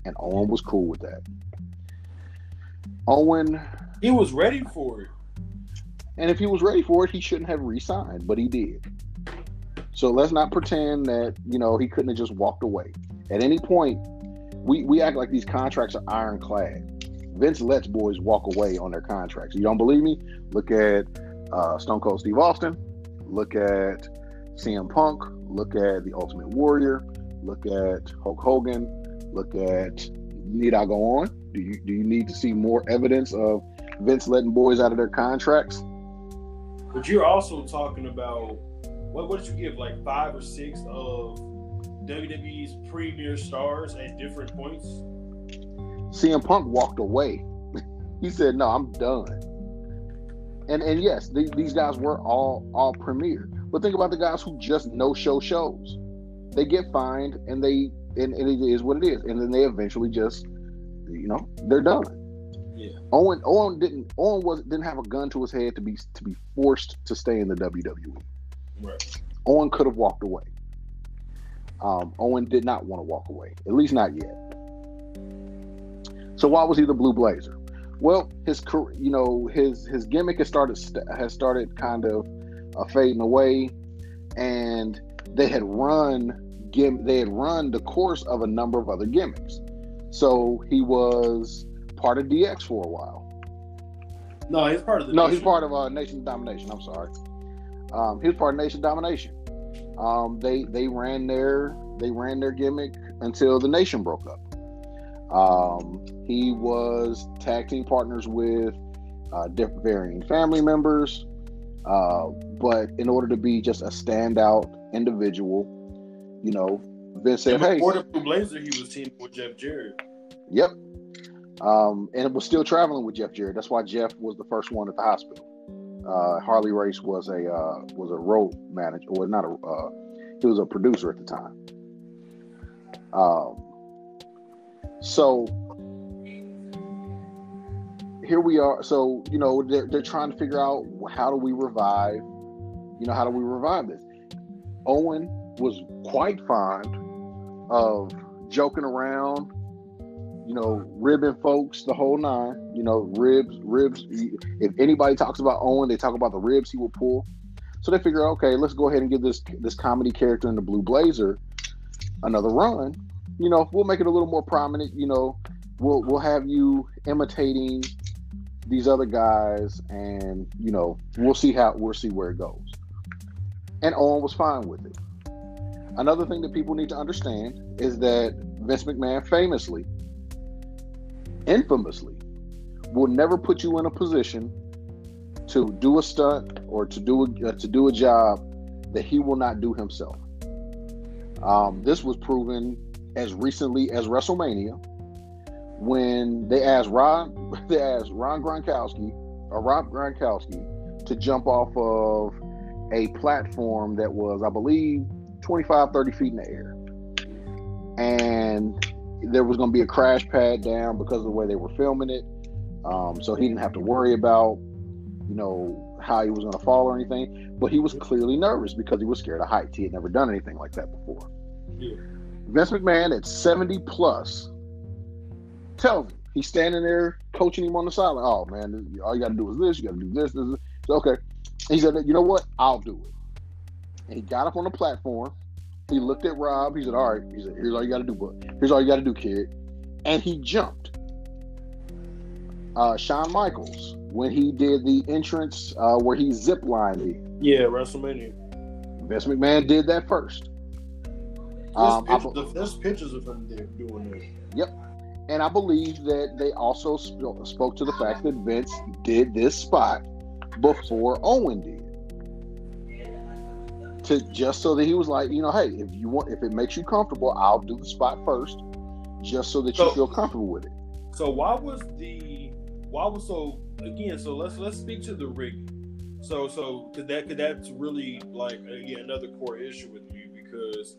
And Owen was cool with that. Owen He was ready for it. And if he was ready for it, he shouldn't have re-signed, but he did. So let's not pretend that you know he couldn't have just walked away. At any point, we we act like these contracts are ironclad. Vince lets boys walk away on their contracts. You don't believe me? Look at uh, Stone Cold Steve Austin. Look at CM Punk. Look at the Ultimate Warrior. Look at Hulk Hogan. Look at. Need I go on? Do you do you need to see more evidence of Vince letting boys out of their contracts? But you're also talking about what what did you give like five or six of WWE's premier stars at different points? CM Punk walked away. [LAUGHS] he said, "No, I'm done." And and yes, these, these guys were all all premier. But think about the guys who just no show shows. They get fined and they and, and it is what it is, and then they eventually just, you know, they're done. Yeah. Owen Owen didn't Owen was didn't have a gun to his head to be to be forced to stay in the WWE. Right. Owen could have walked away. Um, Owen did not want to walk away, at least not yet. So why was he the Blue Blazer? Well, his career, you know, his his gimmick has started has started kind of uh, fading away, and they had run gim they had run the course of a number of other gimmicks. So he was part of DX for a while. No, he's part of the. No, nation. he's part of uh, Nation Domination. I'm sorry. Um, he was part of Nation Domination. Um, they they ran their they ran their gimmick until the Nation broke up. Um, he was tag team partners with uh, different varying family members, uh, but in order to be just a standout individual, you know, Vince said, "Hey, before the Blue Blazer, he was teaming with Jeff Jarrett. Yep. Um, and it was still traveling with Jeff Jarrett. That's why Jeff was the first one at the hospital. Uh, Harley Race was a uh, was a road manager, or not a uh, he was a producer at the time. Um, so here we are. So you know they're they're trying to figure out how do we revive, you know how do we revive this. Owen was quite fond of joking around, you know, ribbing folks the whole nine. You know, ribs, ribs. If anybody talks about Owen, they talk about the ribs he will pull. So they figure, okay, let's go ahead and give this this comedy character in the Blue Blazer another run. You know, we'll make it a little more prominent. You know, we'll we'll have you imitating these other guys, and you know, we'll see how we'll see where it goes. And Owen was fine with it. Another thing that people need to understand is that Vince McMahon famously, infamously, will never put you in a position to do a stunt or to do a, uh, to do a job that he will not do himself. Um, this was proven as recently as WrestleMania when they asked Ron [LAUGHS] they asked Ron Gronkowski or Rob Gronkowski to jump off of a platform that was, I believe, 25, 30 feet in the air. And there was going to be a crash pad down because of the way they were filming it. Um, so he didn't have to worry about, you know, how he was going to fall or anything. But he was clearly nervous because he was scared of heights. He had never done anything like that before. Yeah. Vince McMahon at 70 plus tells him, he's standing there coaching him on the side. sideline. Oh, man, all you got to do is this. You got to do this. this, this. So, okay. He said, you know what? I'll do it. And he got up on the platform. He looked at Rob. He said, all right. He said, here's all you got to do, bud. Here's all you got to do, kid. And he jumped. Uh, Shawn Michaels, when he did the entrance uh, where he zip lined in, Yeah, WrestleMania. Vince McMahon did that first. There's, Um, pictures, be- there's pictures of him there doing Yep, And I believe that they also sp- spoke to the fact that Vince did this spot before Owen did. To just so that he was like, you know, hey, if you want, if it makes you comfortable, I'll do the spot first, just so that you feel comfortable with it. So why was the why was so again? So let's let's speak to the rig. So so could that could that's really like again another core issue with me because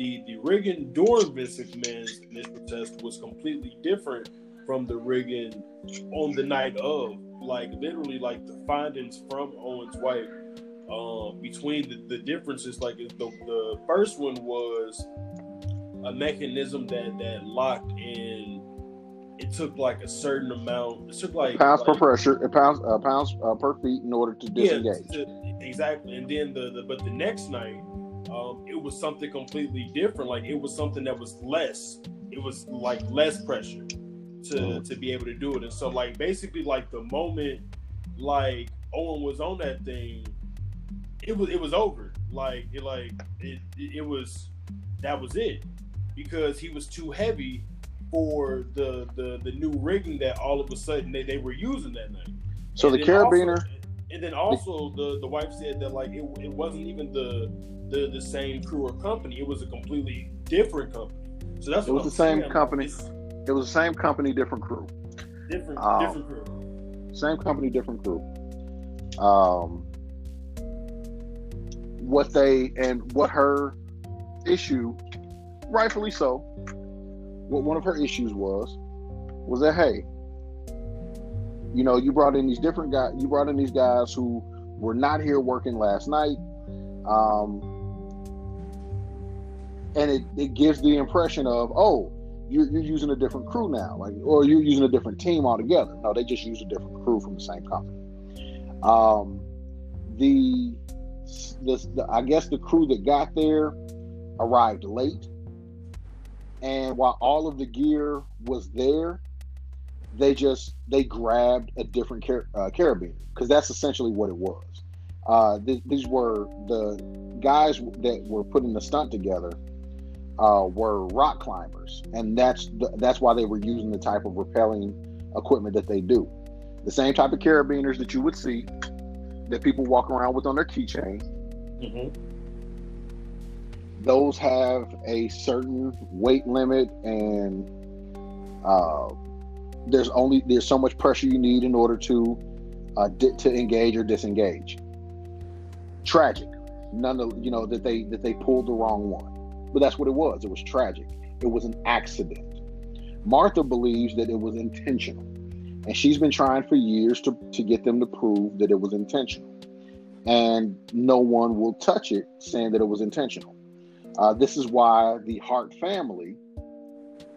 the the rigging during Vince McMahon's initial test was completely different from the rigging on the night of. Like literally, like the findings from Owen's wife. Um, between the, the differences, like the, the first one was a mechanism that that locked in it it took like a certain amount. It took like pounds like, per pressure, uh, pounds uh, pounds uh, per feet in order to disengage. Yeah, to, exactly. And then the, the but the next night, um, it was something completely different. Like it was something that was less. It was like less pressure to Mhm. to be able to do it. And so like basically like the moment like Owen was on that thing, it was it was over. Like it like it it, was that was it because he was too heavy for the the the new rigging that all of a sudden they, they were using that night. So And the then also- carabiner, and then also the the wife said that like it, it wasn't even the, the the same crew or company. It was a completely different company. So that's It what was I'm the same saying, company. it was the same company, different crew. different Um, different crew. Same company, different crew. Um, what they and what her issue, rightfully so, what one of her issues was, was that hey, you know, you brought in these different guys, you brought in these guys who were not here working last night, um, and it, it gives the impression of oh, you're, you're using a different crew now, like, or you're using a different team altogether. No, they just used a different crew from the same company. Um, the, the, the I guess the crew that got there arrived late, and while all of the gear was there, they just they grabbed a different car, uh, carabiner because that's essentially what it was. Uh, th- these were the guys that were putting the stunt together uh, were rock climbers, and that's the, that's why they were using the type of rappelling equipment that they do. The same type of carabiners that you would see that people walk around with on their keychain. Mhm. Those have a certain weight limit, and uh, there's only there's so much pressure you need in order to uh, di- to engage or disengage. Tragic, none of you know that they that they pulled the wrong one, but that's what it was. It was tragic. It was an accident. Martha believes that it was intentional, and she's been trying for years to to get them to prove that it was intentional, and no one will touch it, saying that it was intentional. Uh, this is why the Hart family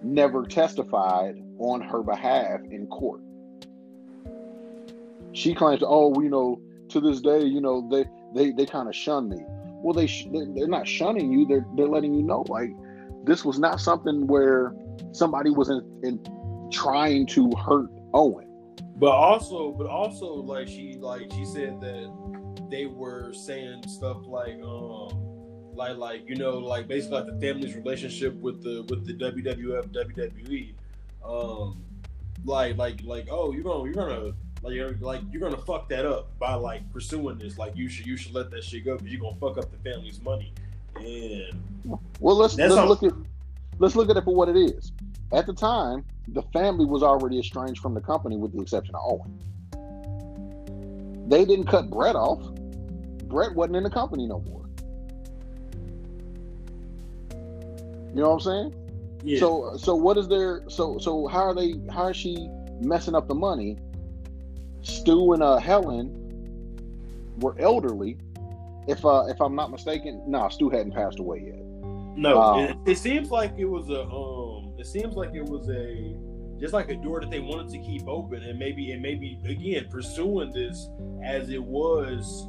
never testified on her behalf in court. She claims, "Oh, you know, to this day, you know, they they they kind of shun me." Well, they sh- they're, not shunning you; they're they're letting you know, like this was not something where somebody was in, in trying to hurt Owen. But also, but also, like she, like she said that they were saying stuff like, um, like, like you know, like basically like the family's relationship with the with the WWF, WWE, um, like, like, like, oh, you're gonna, you're gonna, like, you're like, you're gonna fuck that up by like pursuing this. Like, you should, you should let that shit go because you're gonna fuck up the family's money. And Well, let's let's all- look at let's look at it for what it is. At the time, the family was already estranged from the company, with the exception of Owen. They didn't cut Bret off. Bret wasn't in the company no more. You know what I'm saying? yeah, So so what is there? So so how are they? How is she messing up the money? Stu and uh, Helen were elderly. If uh if I'm not mistaken, no, Stu hadn't passed away yet. No, Um, it, it seems like it was a um. It seems like it was a just like a door that they wanted to keep open, and maybe and maybe again pursuing this as it was,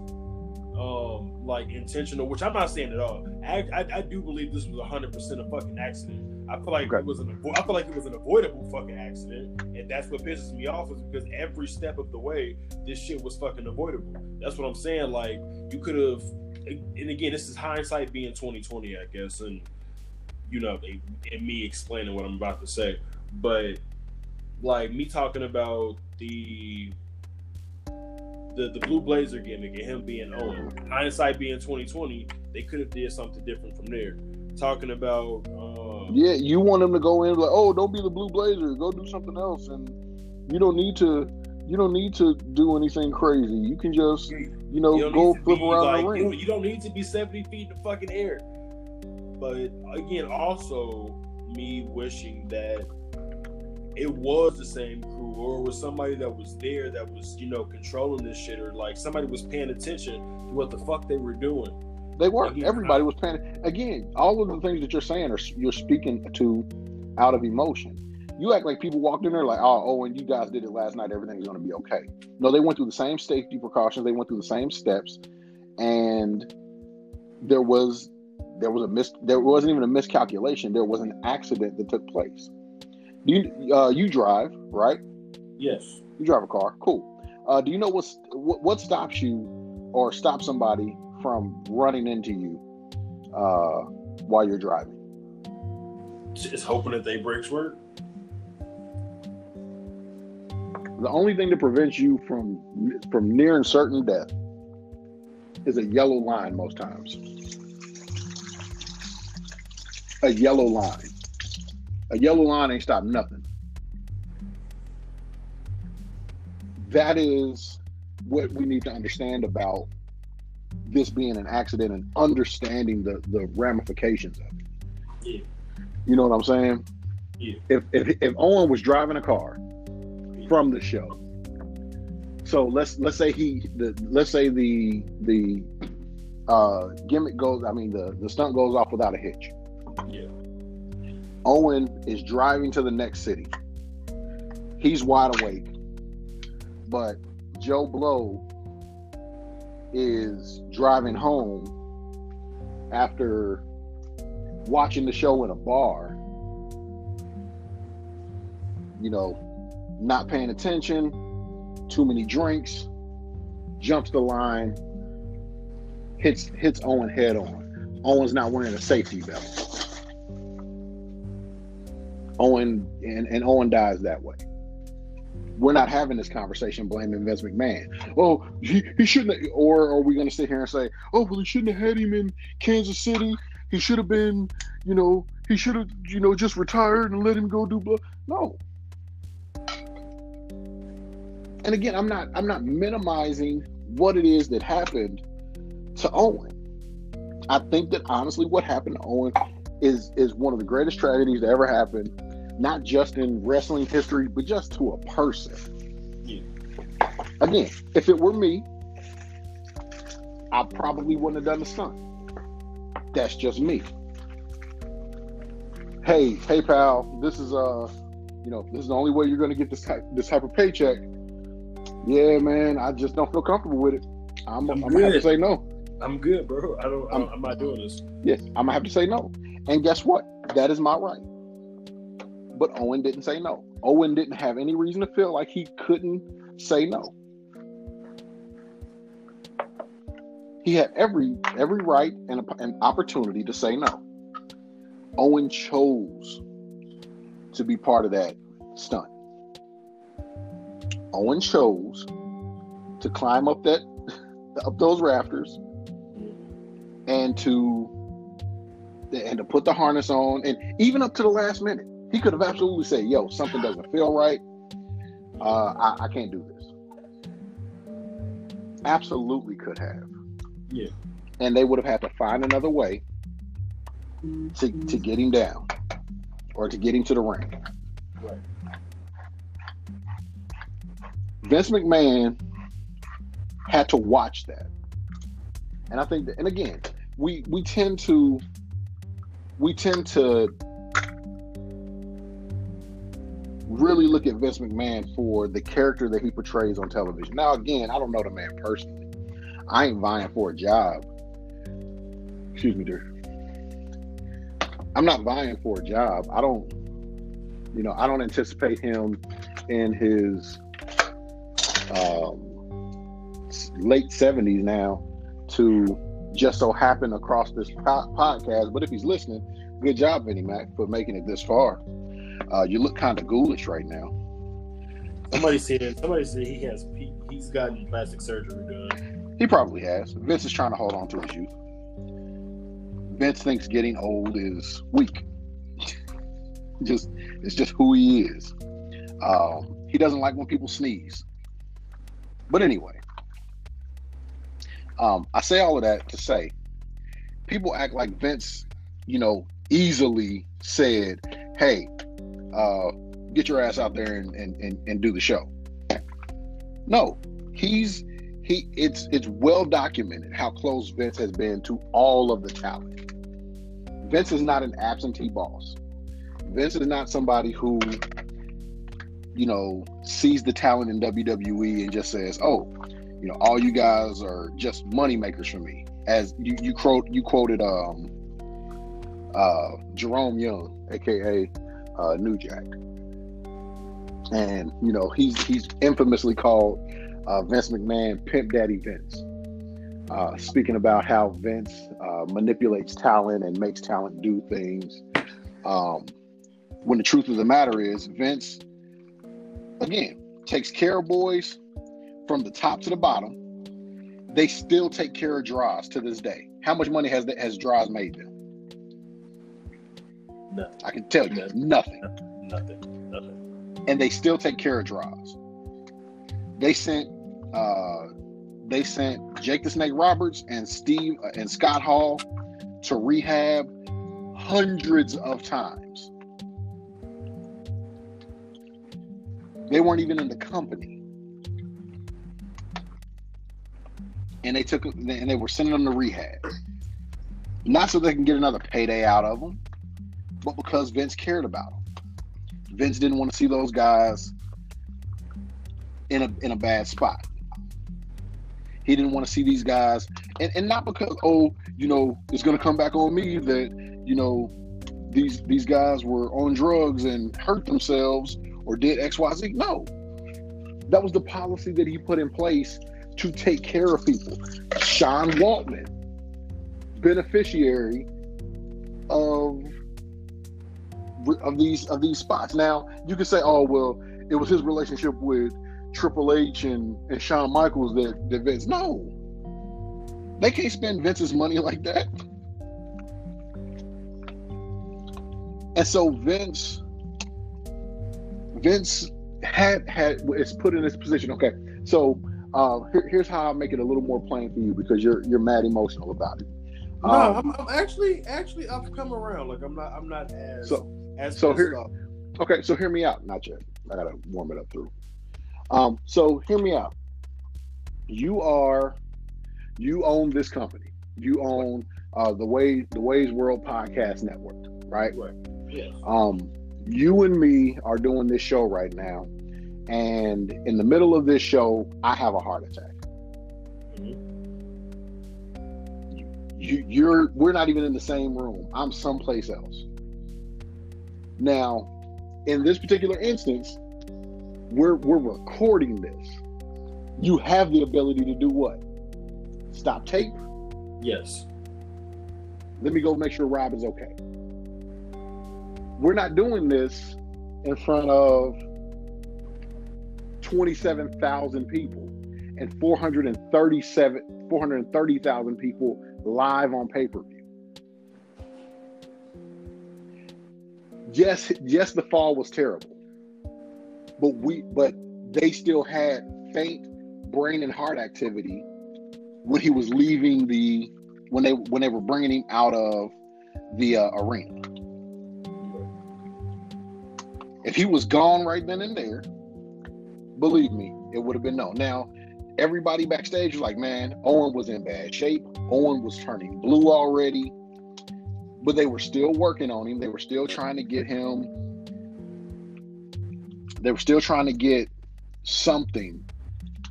um, like intentional. Which I'm not saying at all. I I, I do believe this was 100 percent a fucking accident. I feel like Okay. it was an avo- I feel like it was an avoidable fucking accident, and that's what pisses me off is because every step of the way this shit was fucking avoidable. That's what I'm saying. Like you could have and again, this is hindsight being 2020, I guess, and you know, they, and me explaining what I'm about to say. But like me talking about the the the blue blazer gimmick and him being Owen, hindsight being 2020, they could have did something different from there. Talking about um, Yeah, you want them to go in like, oh, don't be the Blue Blazer, go do something else, and you don't need to. You don't need to do anything crazy. You can just, you know, You go flip around like, the You, ring. you don't need to be 70 feet in the fucking air. But again, also me wishing that it was the same crew or it was somebody that was there that was, you know, controlling this shit or like somebody was paying attention to what the fuck they were doing. They were. Again, Everybody was paying. Again, all of the things that you're saying are you're speaking to out of emotion. You act like people walked in there like, oh, oh, and you guys did it last night. Everything's going to be okay. No, they went through the same safety precautions. They went through the same steps, and there was there was a mis there wasn't even a miscalculation. There was an accident that took place. You uh, you drive right? Yes. You drive a car. Cool. Uh, do you know what's, what what stops you or stops somebody from running into you uh, while you're driving? Just hoping that they brakes work. The only thing that prevents you from from nearing certain death is a yellow line most times. A yellow line. A yellow line ain't stopping nothing. That is what we need to understand about this being an accident and understanding the, the ramifications of it. Yeah. You know what I'm saying? Yeah. If, if if Owen was driving a car from the show, so let's let's say he the let's say the the uh gimmick goes I mean the the stunt goes off without a hitch. Yeah. Owen is driving to the next city. He's wide awake. But Joe Blow is driving home after watching the show in a bar. You know, not paying attention, too many drinks, jumps the line, hits hits Owen head on. Owen's not wearing a safety belt. Owen and, and Owen dies that way. We're not having this conversation blaming Vince McMahon. Oh, he, he shouldn't have, or are we going to sit here and say, oh, well, he shouldn't have had him in Kansas City. He should have been, you know, he should have, you know, just retired and let him go do blah. No. And again, I'm not I'm not minimizing what it is that happened to Owen. I think that honestly what happened to Owen is is one of the greatest tragedies that ever happened, not just in wrestling history, but just to a person. Yeah. Again, if it were me, I probably wouldn't have done the stunt. That's just me. Hey, hey, pal, this is uh, you know, this is the only way you're gonna get this type this type of paycheck. Yeah, man, I just don't feel comfortable with it. I'm, I'm, I'm gonna have to say no. I'm good, bro. I don't. I'm, I'm not doing this. Yes, I'm gonna have to say no. And guess what? That is my right. But Owen didn't say no. Owen didn't have any reason to feel like he couldn't say no. He had every every right and an opportunity to say no. Owen chose to be part of that stunt. Owen chose to climb up that [LAUGHS] up those rafters and to and to put the harness on and even up to the last minute he could have absolutely said yo something doesn't feel right uh, I, I can't do this absolutely could have Yeah. and they would have had to find another way to, to get him down or to get him to the ring Right. Vince McMahon had to watch that. And I think that, and again, we we tend to we tend to really look at Vince McMahon for the character that he portrays on television. Now again, I don't know the man personally. I ain't vying for a job. Excuse me, dear. I'm not vying for a job. I don't you know, I don't anticipate him in his um, late 70s now to just so happen across this po- podcast. But if he's listening, good job, Vinny Mac, for making it this far. Uh, you look kind of ghoulish right now. Somebody said. Somebody said he has. He, he's gotten plastic surgery done. He probably has. Vince is trying to hold on to his youth. Vince thinks getting old is weak. [LAUGHS] just it's just who he is. Um, he doesn't like when people sneeze. But anyway, um, I say all of that to say, people act like Vince, you know, easily said, "Hey, uh, get your ass out there and, and, and, and do the show." No, he's he. It's it's well documented how close Vince has been to all of the talent. Vince is not an absentee boss. Vince is not somebody who you know, sees the talent in WWE and just says, "Oh, you know, all you guys are just money makers for me." As you you quote you quoted um uh Jerome Young, aka uh, New Jack, and you know he's he's infamously called uh, Vince McMahon Pimp Daddy Vince. Uh, speaking about how Vince uh, manipulates talent and makes talent do things. Um, when the truth of the matter is, Vince, again, takes care of boys from the top to the bottom. They still take care of draws to this day. How much money has has draws made them? Nothing. I can tell you, nothing. Nothing. Nothing. And they still take care of Droz. They sent uh, they sent Jake the Snake Roberts and Steve uh, and Scott Hall to rehab hundreds of times. They weren't even in the company. And they took and they were sending them to rehab. Not so they can get another payday out of them, but because Vince cared about them. Vince didn't want to see those guys in a in a bad spot. He didn't want to see these guys, and, and not because oh, you know, it's gonna come back on me that you know these these guys were on drugs and hurt themselves or did X Y Z. No, that was the policy that he put in place to take care of people. Sean Waltman, beneficiary of of these of these spots. Now you can say, oh well, it was his relationship with Triple H and, and Shawn Michaels that, that Vince. No. They can't spend Vince's money like that. And so Vince Vince had had is put in this position. Okay, so uh, here, here's how I make it a little more plain for you because you're you're mad emotional about it. No, um, I'm, I'm, actually actually I've come around. Like I'm not I'm not as so as so here. Okay, so hear me out. Not yet. I gotta warm it up through. Um, so hear me out. You are you own this company. You own uh, the way the Wei's World Podcast Network, right? Right. Yeah. Um, you and me are doing this show right now, and in the middle of this show, I have a heart attack. Mm-hmm. You, you're we're not even in the same room. I'm someplace else. Now, in this particular instance, we're we're recording this. You have the ability to do what? Stop tape. Yes. Let me go make sure Rob is okay. We're not doing this in front of 27,000 people and 437 430,000 people live on pay-per-view. Yes, yes the fall was terrible but we but they still had faint brain and heart activity when he was leaving the when they when they were bringing him out of the uh, arena. If he was gone right then and there, believe me, it would have been no. Now, everybody backstage was like, "Man, Owen was in bad shape. Owen was turning blue already." But they were still working on him. They were still trying to get him they were still trying to get something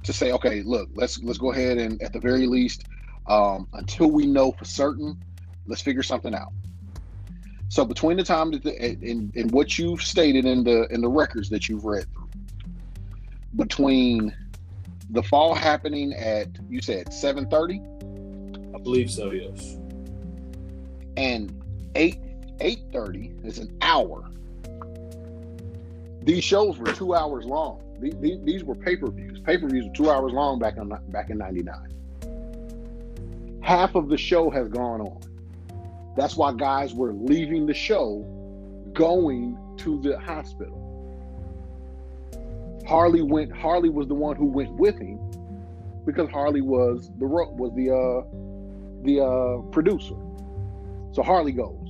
to say, okay, look, let's let's go ahead and at the very least, um, until we know for certain, let's figure something out. So between the time that the, in, in what you've stated in the in the records that you've read through, between the fall happening at you said seven thirty, I believe so, yes, and eight eight thirty is an hour these shows were two hours long. These, these, these were pay per views. Pay per views were two hours long back in back in '99. Half of the show has gone on. That's why guys were leaving the show, going to the hospital. Harley went. Harley was the one who went with him because Harley was the was the uh, the uh, producer. So Harley goes.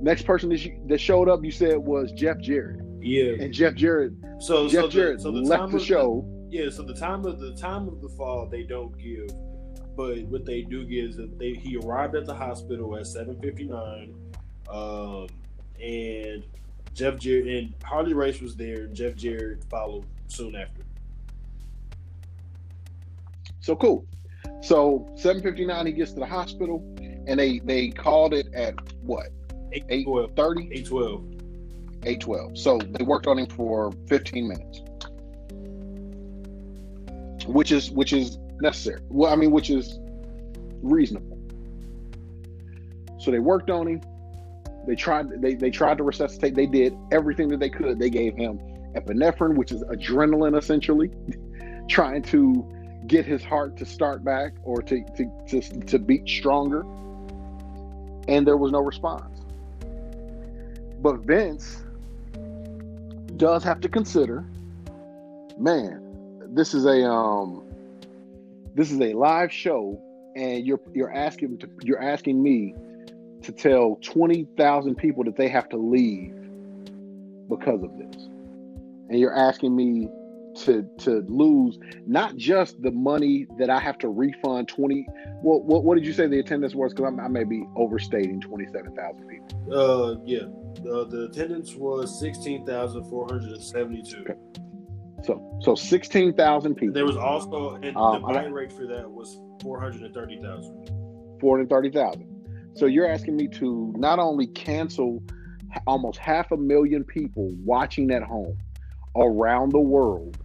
Next person that, you, that showed up, you said was Jeff Jarrett. Yeah. And Jeff Jarrett. So Jeff so Jarrett so the left the show. The, yeah. So the time of the time of the fall they don't give, but what they do give is that they he arrived at the hospital at seven fifty nine, um, and Jeff Jarrett and Harley Race was there. And Jeff Jarrett followed soon after. So cool. So 7:59, he gets to the hospital, and they they called it at what? 8 12. 30? 8 12. 812. So they worked on him for 15 minutes. Which is which is necessary. Well, I mean, which is reasonable. So they worked on him. They tried they, they tried to resuscitate. They did everything that they could. They gave him epinephrine, which is adrenaline essentially, [LAUGHS] trying to get his heart to start back or to, to, to, to beat stronger. And there was no response. But Vince does have to consider, man, this is a um this is a live show and you're you're asking to, you're asking me to tell 20,000 people that they have to leave because of this. And you're asking me to to lose not just the money that I have to refund 20 what what, what did you say the attendance was cuz I may be overstating 27,000 people. Uh yeah. Uh, the attendance was 16,472. Okay. So so 16,000 people. There was also and Um, the buy rate for that was 430,000. 430,000. So you're asking me to not only cancel almost half a million people watching at home around the world,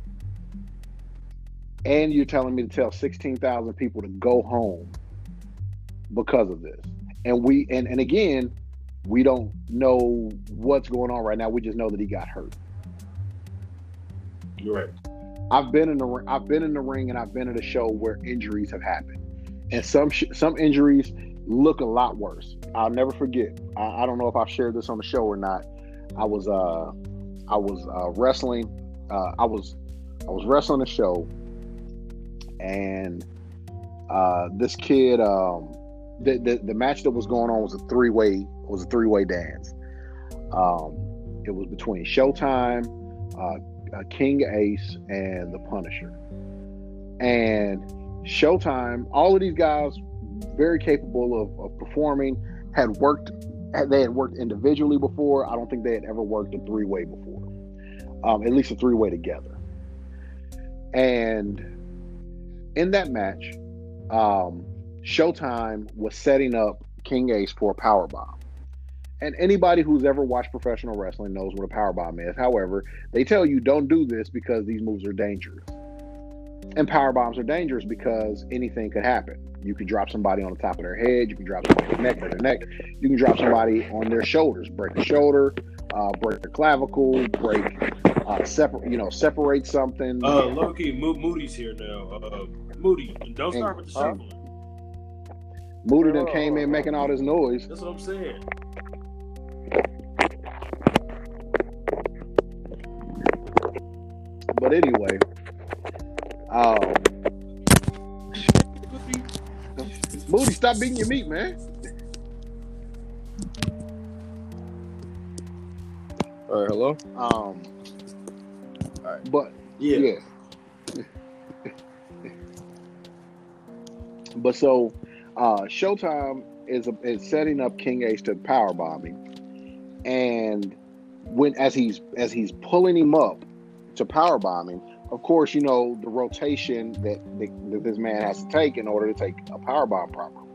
and you're telling me to tell 16,000 people to go home because of this. And we and, and again, we don't know what's going on right now. We just know that he got hurt. You're right. I've been in the I've been in the ring and I've been at a show where injuries have happened, and some sh- some injuries look a lot worse. I'll never forget. I, I don't know if I've shared this on the show or not. I was uh I was uh, wrestling. Uh, I was I was wrestling a show, and uh, this kid um the, the the match that was going on was a three way was a three way dance. Um, it was between Showtime. Uh, uh, King Ace and the Punisher. And Showtime, all of these guys, very capable of, of performing, had worked. They had worked individually before. I don't think they had ever worked a three way before, um, at least a three way together. And in that match, um, Showtime was setting up King Ace for a power bomb. And anybody who's ever watched professional wrestling knows what a power bomb is. However, they tell you don't do this because these moves are dangerous. And power bombs are dangerous because anything could happen. You could drop somebody on the top of their head. You can drop somebody on their neck, break their neck. You can drop somebody on their shoulders, break a shoulder, uh, break their clavicle, break, uh, separate, you know, separate something. Uh, Mo- Moody's here now. Uh, Moody, don't start with the Huh? shuffling. Moody done came in making all this noise. That's what I'm saying. But anyway, um, Moody, stop beating your meat, man. All right, hello. Um, Alright. but Yeah. yeah. But so, uh, Showtime is is setting up King Ace to power bombing, and when as he's as he's pulling him up to power bombing, of course, you know the rotation that, the, that this man has to take in order to take a power bomb properly.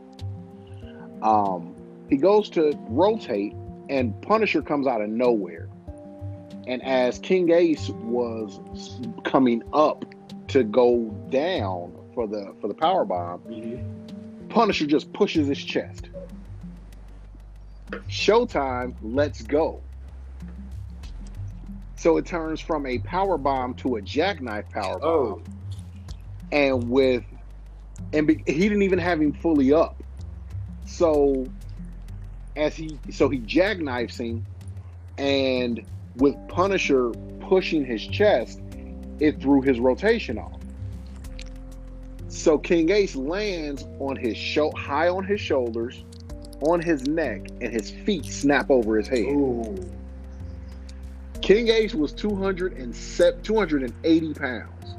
Um, he goes to rotate, and Punisher comes out of nowhere. And as King Ace was coming up to go down for the for the power bomb, Mhm. Punisher just pushes his chest. Showtime lets go. So it turns from a power bomb to a jackknife power bomb. Oh, And with and be, he didn't even have him fully up. So as he so he jackknifes him and with Punisher pushing his chest, it threw his rotation off. So King Ace lands on his show high on his shoulders, on his neck, and his feet snap over his head. ooh. King Ace was 207, 280 pounds.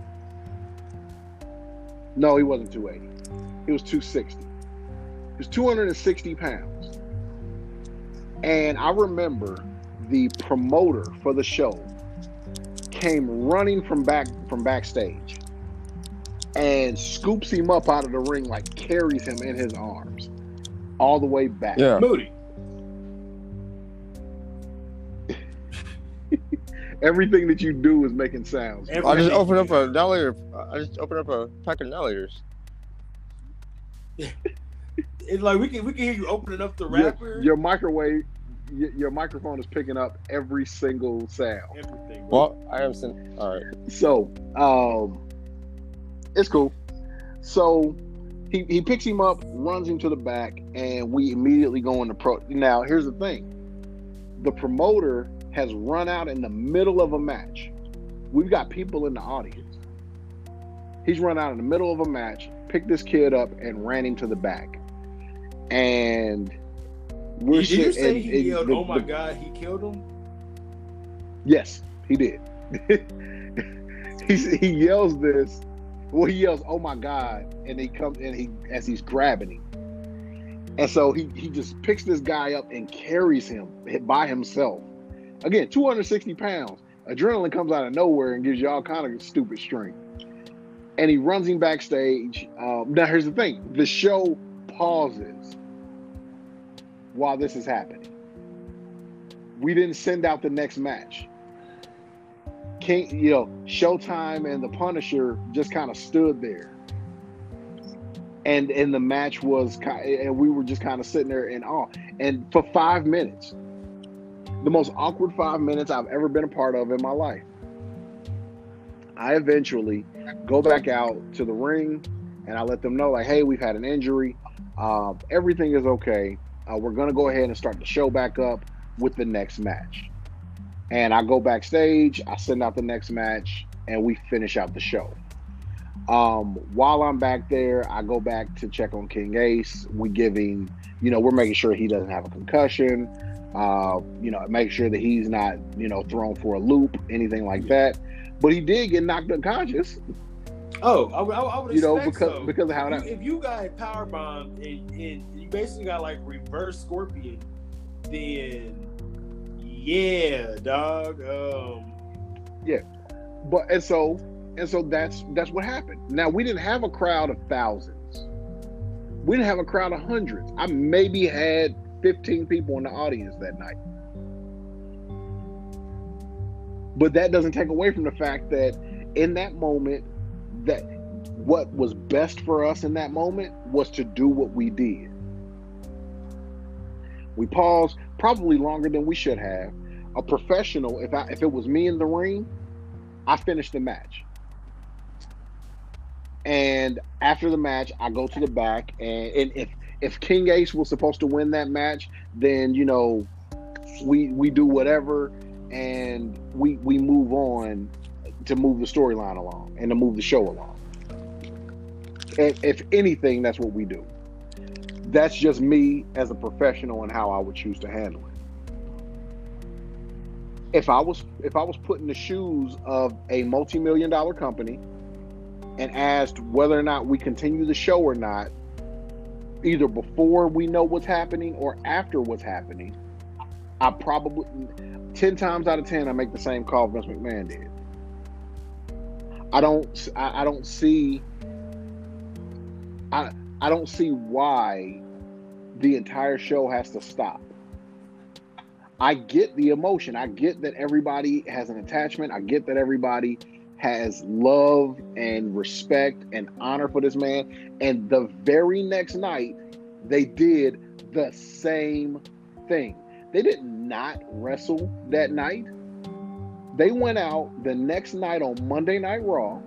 No, he wasn't 280. He was 260. He was 260 pounds. And I remember the promoter for the show came running from back from backstage and scoops him up out of the ring, like carries him in his arms all the way back. Yeah. Moody. [LAUGHS] Everything that you do is making sounds. I just Everything. opened up a narrator. I just opened up a pack of narrators. [LAUGHS] It's like we can we can hear you opening up the Your, your microwave, your, your microphone is picking up every single sound. everything. bro. Well, I am sent. All right. So, um, it's cool. So he, he picks him up, runs him to the back, and we immediately go into pro. Now, here's the thing: the promoter has run out in the middle of a match. We've got people in the audience. He's run out in the middle of a match, picked this kid up, and ran him to the back. And we're Did you say and- he and yelled, the- "Oh my the- God, he killed him"? Yes, he did. [LAUGHS] he he yells this. Well, he yells, "Oh my god!" and he comes and he as he's grabbing him, and so he he just picks this guy up and carries him by himself. Again, 260 pounds. Adrenaline comes out of nowhere and gives you all kind of stupid strength. And he runs him backstage. Um, now, here's the thing: the show pauses while this is happening. We didn't send out the next match. King, you know, Showtime and the Punisher just kind of stood there, and and the match was, and we were just kind of sitting there in awe. And for five minutes, the most awkward five minutes I've ever been a part of in my life. I eventually go back out to the ring, and I let them know, like, hey, we've had an injury, uh, everything is okay. Uh, we're gonna go ahead and start the show back up with the next match. And I go backstage, I send out the next match, and we finish out the show. Um, while I'm back there, I go back to check on King Ace. We him, you know, we're making sure he doesn't have a concussion. Uh, you know, make sure that he's not, you know, thrown for a loop, anything like that. But he did get knocked unconscious, Oh, I, would- I, I would you know, because so. because of how If that. if you got power bomb and, and you basically got like reverse scorpion, then yeah, dog. Um, yeah, But and so and so that's that's what happened. Now we didn't have a crowd of thousands. We didn't have a crowd of hundreds. I maybe had 15 people in the audience that night. But that doesn't take away from the fact that in that moment that what was best for us in that moment was to do what we did. We paused probably longer than we should have. A professional, if I if it was me in the ring, I finished the match. And after the match, I go to the back, and, and if if King Ace was supposed to win that match, then you know, we we do whatever, and we we move on to move the storyline along and to move the show along. If, if anything, that's what we do. That's just me as a professional and how I would choose to handle it if I was if I was put in the shoes of a multi-million dollar company and asked whether or not we continue the show or not, either before we know what's happening or after what's happening, I probably ten times out of ten I make the same call Vince McMahon did. I don't I, I don't see I I don't see why the entire show has to stop. I get the emotion. I get that everybody has an attachment. I get that everybody has love and respect and honor for this man. And the very next night, they did the same thing. They did not wrestle that night. They went out the next night on Monday Night Raw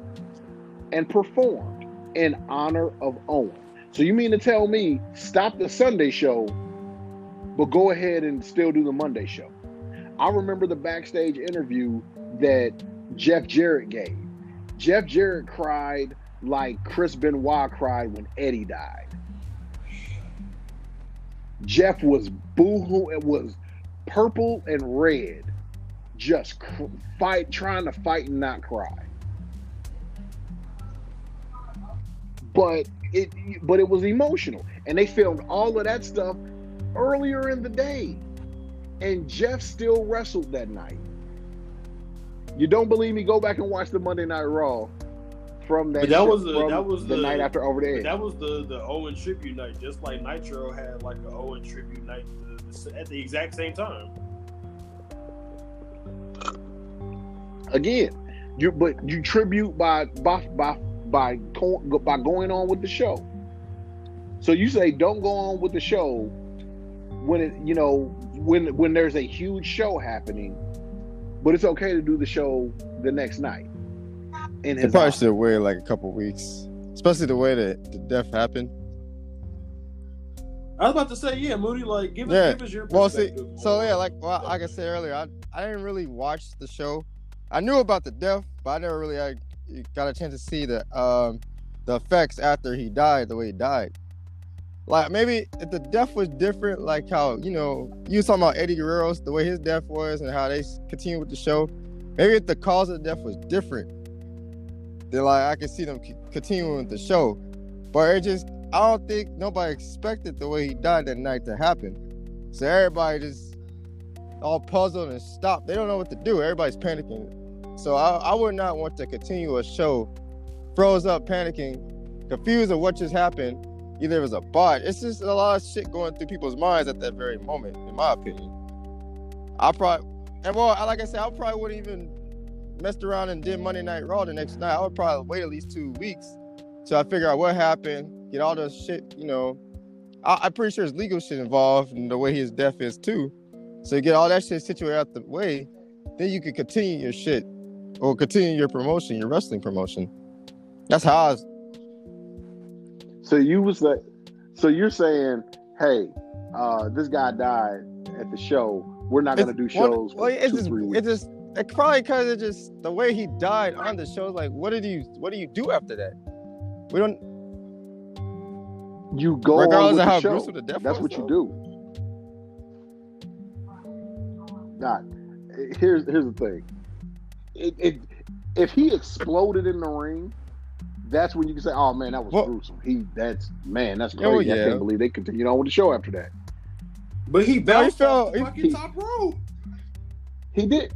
and performed in honor of Owen. So you mean to tell me stop the Sunday show but go ahead and still do the Monday show. I remember the backstage interview that Jeff Jarrett gave. Jeff Jarrett cried like Chris Benoit cried when Eddie died. Jeff was boohoo. It was purple and red, just cr- fight, trying to fight and not cry. But it, but it was emotional, and they filmed all of that stuff earlier in the day. and Jeff still wrestled that night. You don't believe me? Go back and watch the Monday Night Raw from that. But that was the- that was the, the- night after Over the Edge. that was the the Owen tribute night, just like Nitro had like an Owen tribute night the- the- at the exact same time. Again, you but you tribute by by by by co- by going on with the show. So you say don't go on with the show when it you know when when there's a huge show happening, but it's okay to do the show the next night. In They probably honor. should wait like a couple weeks, especially the way that the death happened. I was about to say, yeah, Moody, like give us Yeah. give us your Well, see, perspective. so yeah, like well, like I said earlier, I I didn't really watch the show. I knew about the death, but I never really I got a chance to see the um the effects after he died, the way he died. Like maybe if the death was different, like how you know you was talking about Eddie Guerrero's, the way his death was, and how they continued with the show. Maybe if the cause of death was different, then like I could see them continuing with the show. But it just I don't think nobody expected the way he died that night to happen. So everybody just all puzzled and stopped. They don't know what to do. Everybody's panicking. So I, I would not want to continue a show froze up, panicking, confused of what just happened. Either it was a bot. It's just a lot of shit going through people's minds at that very moment, in my opinion. I probably and well, like I said, I probably wouldn't even messed around and did Monday Night Raw the next night. I would probably wait at least two weeks till I figure out what happened, get all the shit, you know. I, I'm pretty sure there's legal shit involved in the way his death is too. So you get all that shit situated out the way, then you can continue your shit or continue your promotion, your wrestling promotion. That's how I was. So you was like, so you're saying, hey, uh, this guy died at the show. We're not gonna do shows Well, it's two, just, it's just, it probably because it just the way he died on the show. Like, what did you, what do you do after that? We don't, You go on regardless of the how show. gruesome the death That's was, what you do. Not here's here's the thing. It, it if he exploded in the ring, that's when you can say, "Oh man, that was Well- gruesome." He that's man, that's Oh, crazy. I can't believe they continued on with the show after that. but he bounced fell- off the he- fucking he- top rope. He did.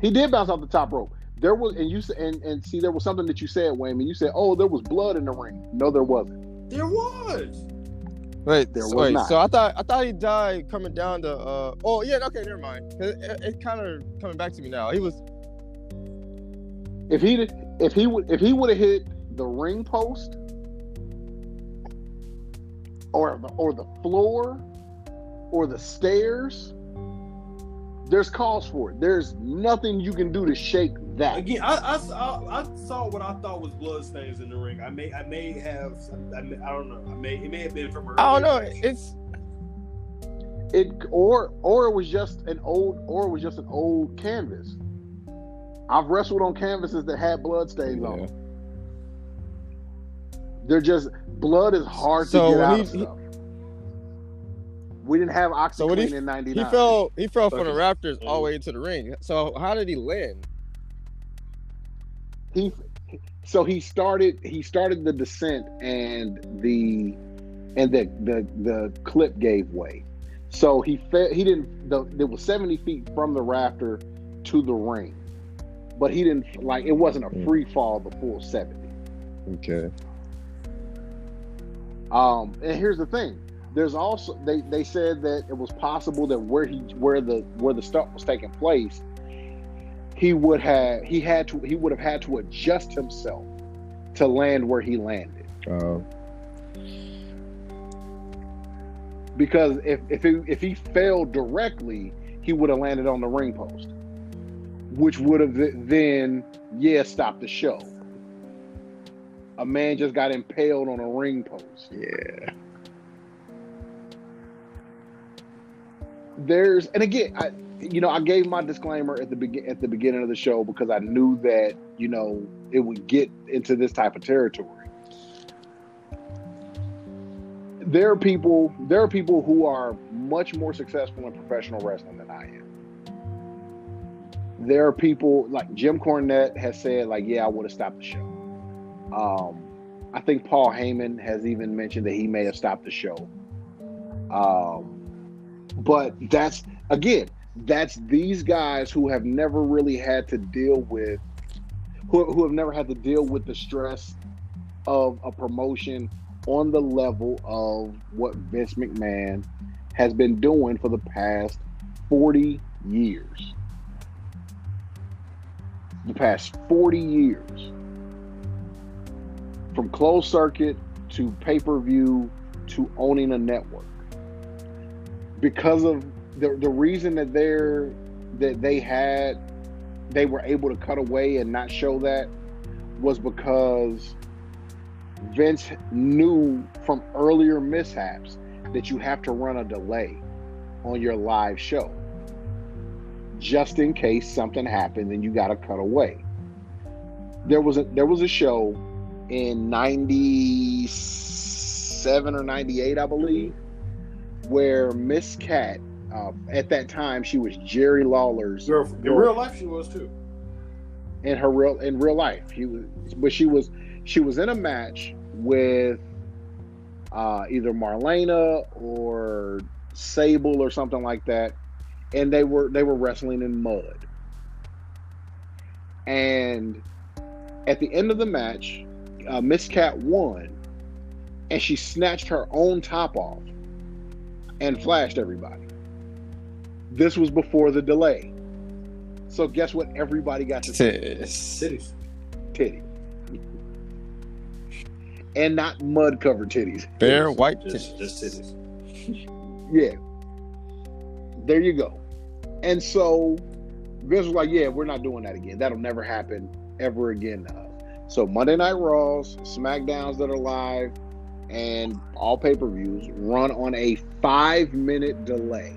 He did bounce off the top rope. There was, and you and, and see, there was something that you said, Wayman. You said, "Oh, there was blood in the ring." No, there wasn't. There was. Wait, There so, was wait, not. so I thought I thought he died coming down the. uh Oh yeah, okay, never mind. It, it, it kind of coming back to me now. He was If he if he would, if he would have hit the ring post or the, or the floor or the stairs, there's cause for it. There's nothing you can do to shake that. Again, I, I, saw- I saw what I thought was blood stains in the ring. I may I may have I, may, I don't know. I may it may have been from her. I don't know. It's It or or it was just an old or it was just an old canvas. I've wrestled on canvases that had blood stains on them. They're just blood is hard So to get when out he- of stuff. We didn't have So he- in '99. he fell he fell from the Fucking- rafters all the mm. way into the ring. So how did he land? he so he started he started the descent and the and the the, the clip gave way so he fell. he didn't the, it was 70 feet from the rafter to the ring but he didn't like it wasn't a Mm. free fall the full 70 Okay. um and here's the thing. There's also they they said that it was possible that where he where the where the stuff was taking place he would have he had to he would have had to adjust himself to land where he landed. Uh, because if if he, if he fell directly, he would have landed on the ring post, which would have then yeah stopped the show. A man just got impaled on a ring post. yeah. There's and again, I you know I gave my disclaimer at the begin at the beginning of the show because I knew that you know it would get into this type of territory. There are people there are people who are much more successful in professional wrestling than I am. There are people like Jim Cornette has said like yeah I would have stopped the show. Um, I think Paul Heyman has even mentioned that he may have stopped the show. Um, but that's again, that's these guys who have never really had to deal with who, who have never had to deal with the stress of a promotion on the level of what Vince McMahon has been doing for the past 40 years. The past 40 years. From closed circuit to pay per view to owning a network. Because of the, the reason that they're that they had they were able to cut away and not show that was because Vince knew from earlier mishaps that you have to run a delay on your live show just in case something happened and you got to cut away. There was a there was a show in 97 or 98 I believe where Miss Cat uh, at that time she was Jerry Lawler's Girl, in real life, she was too. in her real in real life. He was, but she was she was in a match with uh, either Marlena or Sable or something like that, and they were they were wrestling in mud. And at the end of the match, uh, Miss Cat won, and she snatched her own top off and flashed everybody. This was before the delay. So guess what? Everybody got to see Titties. titty. And not mud covered titties. Bare white Just, just titties. Yeah. There you go. And so Vince was like, yeah, we're not doing that again. That'll never happen ever again. to. So Monday Night Raws, SmackDowns that are live, and all pay per views run on a five minute delay.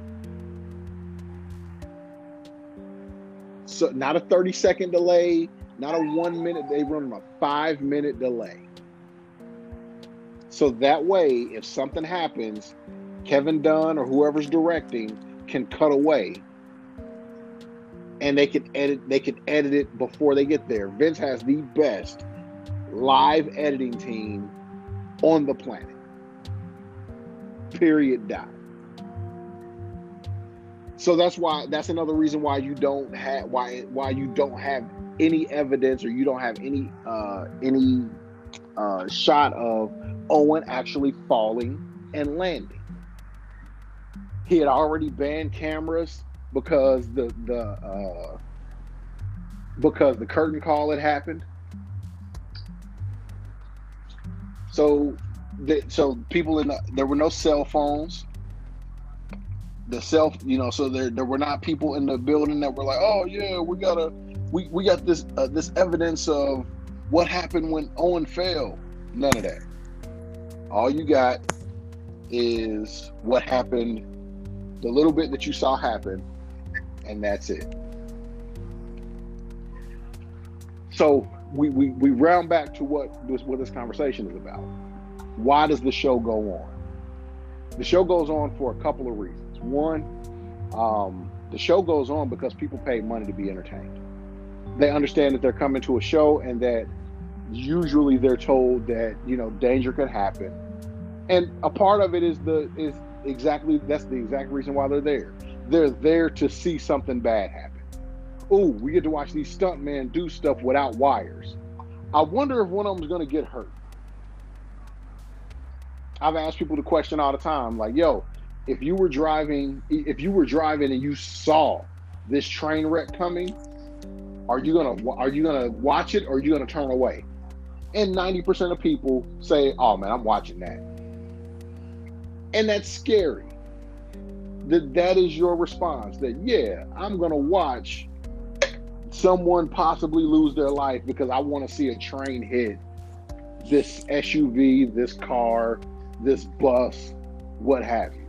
So not a 30 second delay, not a one minute, they run on a five minute delay. So that way, if something happens, Kevin Dunn or whoever's directing can cut away and they can edit they can edit it before they get there. Vince has the best live editing team on the planet. Period dot. So that's why that's another reason why you don't have why why you don't have any evidence or you don't have any uh any uh shot of Owen actually falling and landing. He had already banned cameras because the the uh, because the curtain call had happened. So, the, so people in the, there were no cell phones. The self, you know, so there there were not people in the building that were like, oh yeah, we gotta we we got this uh, this evidence of what happened when Owen fell. None of that. All you got is what happened, the little bit that you saw happen, and that's it. So we, we, we round back to what this what this conversation is about. Why does the show go on? The show goes on for a couple of reasons. One, um, the show goes on because people pay money to be entertained. They understand that they're coming to a show and that usually they're told that you know danger could happen, and a part of it is the is exactly that's the exact reason why they're there. They're there to see something bad happen. Oh, we get to watch these stuntmen do stuff without wires. I wonder if one of them's going to get hurt. I've asked people the question all the time, like, "Yo, if you were driving, if you were driving and you saw this train wreck coming, are you gonna are you gonna watch it or are you gonna turn away?" And ninety percent of people say, "Oh man, I'm watching that," and that's scary. That that is your response. That yeah, I'm gonna watch someone possibly lose their life because I want to see a train hit this SUV, this car, this bus, what have you.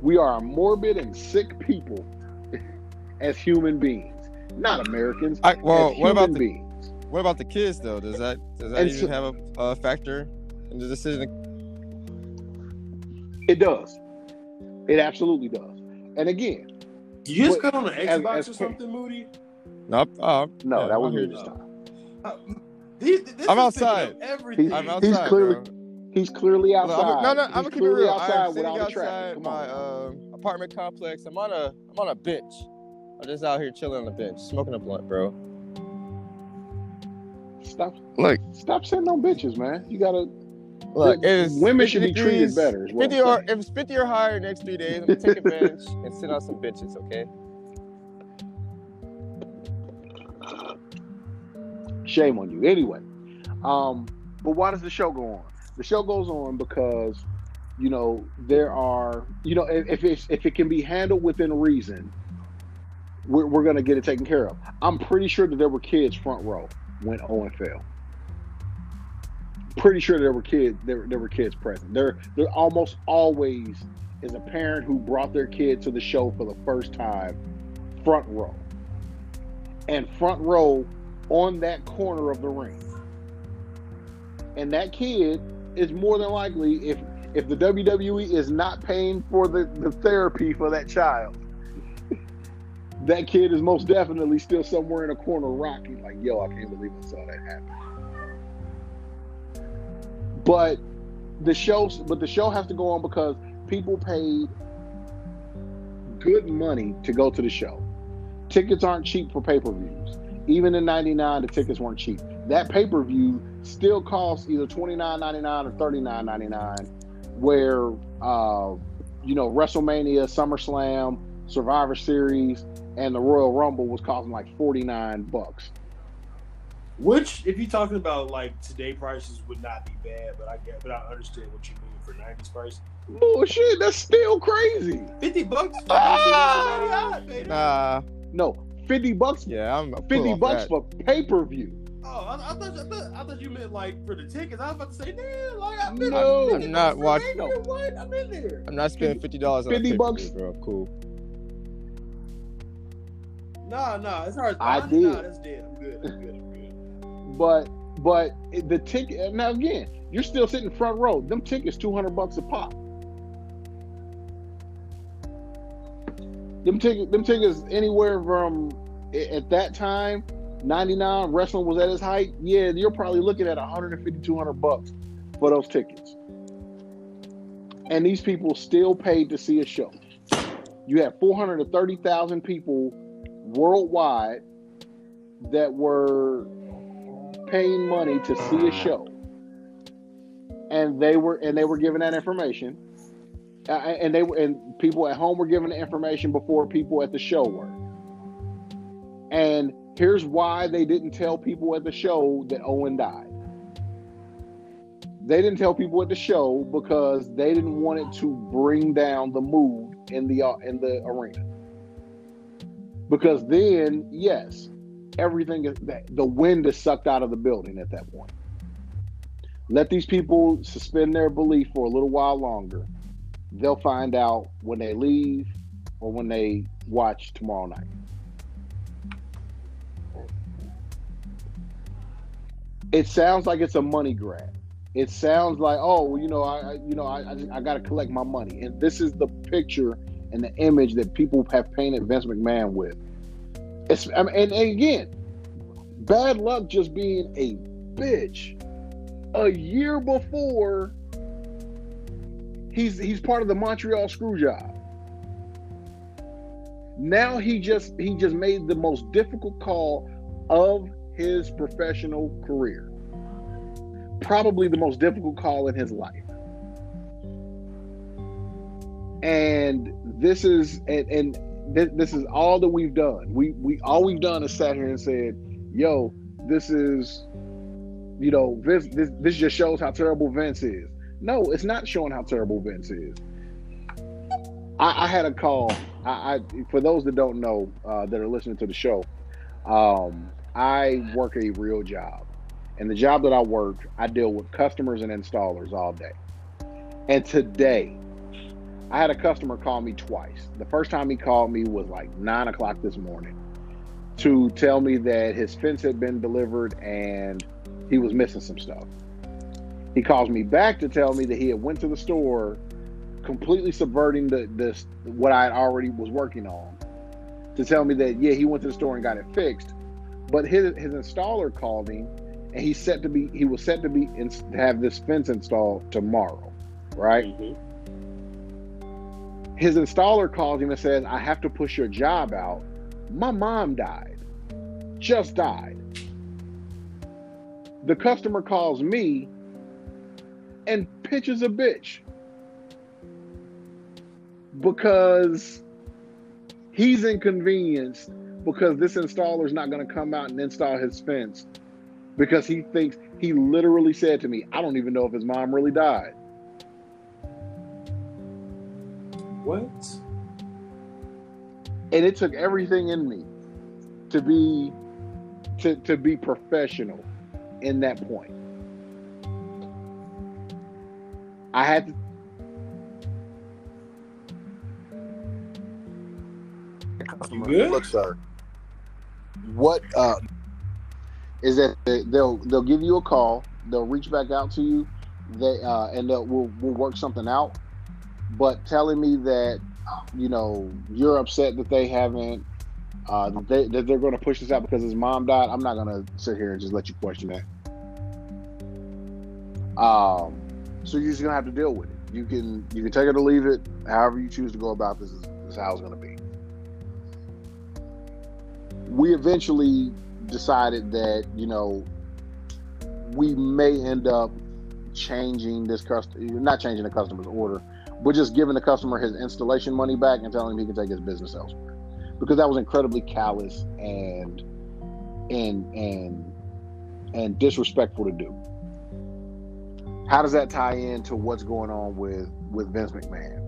We are morbid and sick people [LAUGHS] as human beings, not Americans. I, well, what about the beings. what about the kids though? Does that does that And even so- have a, a factor in the decision? It does. It absolutely does. And again, You just But got on an as- Xbox as or pa- something, Moody? No, oh, no, yeah, that was I'm here. this time. Uh, these, this I'm outside. Everything. He's- I'm he's clearly- bro. He's clearly Look, outside. I'm, no, no, I'm He's gonna keep it real. I'm sitting without a outside my on. um, apartment complex. I'm on a I'm on a bench. I'm just out here chilling on the bench, smoking a blunt, bro. Stop, Look, stop sitting on bitches, man. You gotta. Look, women should be 50 treated better, is 50 or if it's 50 or higher next three days, I'm gonna take advantage [LAUGHS] and sit on some bitches, okay? Shame on you. Anyway, um, but why does the show go on? The show goes on because, you know, there are, you know, if if it's, if it can be handled within reason, we're, we're gonna get it taken care of. I'm pretty sure that there were kids front row when Owen fell. Pretty sure there were kids there, there were kids present. There there almost always is a parent who brought their kid to the show for the first time, front row. And front row on that corner of the ring. And that kid is more than likely, if if the WWE is not paying for the, the therapy for that child, [LAUGHS] that kid is most definitely still somewhere in a corner rocking, like, yo, I can't believe I saw that happen. But the show but the show has to go on because people paid good money to go to the show. Tickets aren't cheap for pay-per-views. Even in 99 the tickets weren't cheap. That pay-per-view still costs either $29.99 or $39.99 where uh, you know wrestlemania summerslam survivor series and the royal rumble was costing like 49 bucks Which, if you're talking about like today prices, would not be bad, but I get, but I understand what you mean for '90s price. bullshit that's still crazy Fifty bucks. for Ah! somebody out. Nah, no 50 bucks yeah, I'm I'm 50 bucks that. for pay-per-view Oh, I, I, thought, I, thought, I thought you meant like for the tickets. I was about to say, man, like I've been No. I'm I'm not watching- What? I'm in there. I'm not spending fifty dollars 50 50 bucks. bucks, bro. Cool. Nah, nah, it's hard. I nah, did. Nah, that's dead. I'm good. I'm good. But but the ticket now again you're still sitting front row. Them tickets 200 bucks a pop. Them tickets them tickets anywhere from at that time 99 wrestling was at its height. Yeah you're probably looking at 150 200 bucks for those tickets. And these people still paid to see a show. You had 430,000 people worldwide that were paying money to see a show. And they were and they were given that information. Uh, and they were and people at home were given the information before people at the show were. And here's why they didn't tell people at the show that owen died. They didn't tell people at the show because they didn't want it to bring down the mood in the uh, in the arena. Because then yes everything is the wind is sucked out of the building at that point. Let these people suspend their belief for a little while longer. They'll find out when they leave or when they watch tomorrow night. It sounds like it's a money grab. It sounds like oh you know i you know i i, I got to collect my money. And this is the picture and the image that people have painted vince mcmahon with it's I mean, and, and again bad luck just being a bitch a year before he's he's part of the montreal screw job. Now he just he just made the most difficult call of his professional career. Probably the most difficult call in his life. And this is and, and this, this is all that we've done. We we all we've done is sat here and said yo this is you know this this, this just shows how terrible vince is. No it's not showing how terrible vince is. I, I had a call. I, I for those that don't know uh, that are listening to the show um, i work a real job. And the job that i work i deal with customers and installers all day. And today I had a customer call me twice. The first time he called me was like nine o'clock this morning to tell me that his fence had been delivered and he was missing some stuff. He calls me back to tell me that he had went to the store, completely subverting the this what I already was working on, to tell me that yeah he went to the store and got it fixed, but his his installer called him and he set to be he was set to be in, have this fence installed tomorrow, right? Mm-hmm. His installer calls him and says, I have to push your job out. My mom died, just died. The customer calls me and pitches a bitch because he's inconvenienced because this installer is not going to come out and install his fence because he thinks he literally said to me, I don't even know if his mom really died. What? And it took everything in me to be to, to be professional in that point. I had to You good? Look, sir. What uh, is that? they- They'll they'll give you a call. They'll reach back out to you. They uh, and they'll we'll, we'll work something out. But telling me that you know you're upset that they haven't uh, that, they, that they're going to push this out because his mom died. I'm not going to sit here and just let you question that. Um, so you're just going to have to deal with it. You can you can take it or leave it. However you choose to go about this is, is how it's going to be we eventually decided that you know we may end up changing this customer not changing the customer's order but just giving the customer his installation money back and telling him he can take his business elsewhere. Because that was incredibly callous and and and and disrespectful to do. How does that tie into what's going on with with vince mcmahon?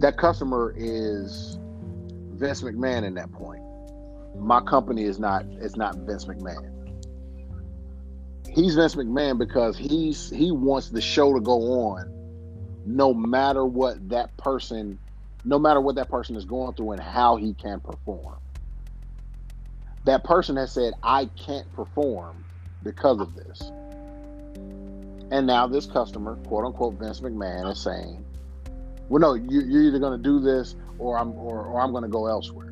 That customer is vince mcmahon in that point. My company is not is not Vince McMahon. He's Vince McMahon because he's he wants the show to go on no matter what that person no matter what that person is going through and how he can perform. That person has said I can't perform because of this. And now this customer, quote unquote Vince McMahon is saying, "Well no, you, you're either going to do this or I'm or, or I'm going to go elsewhere."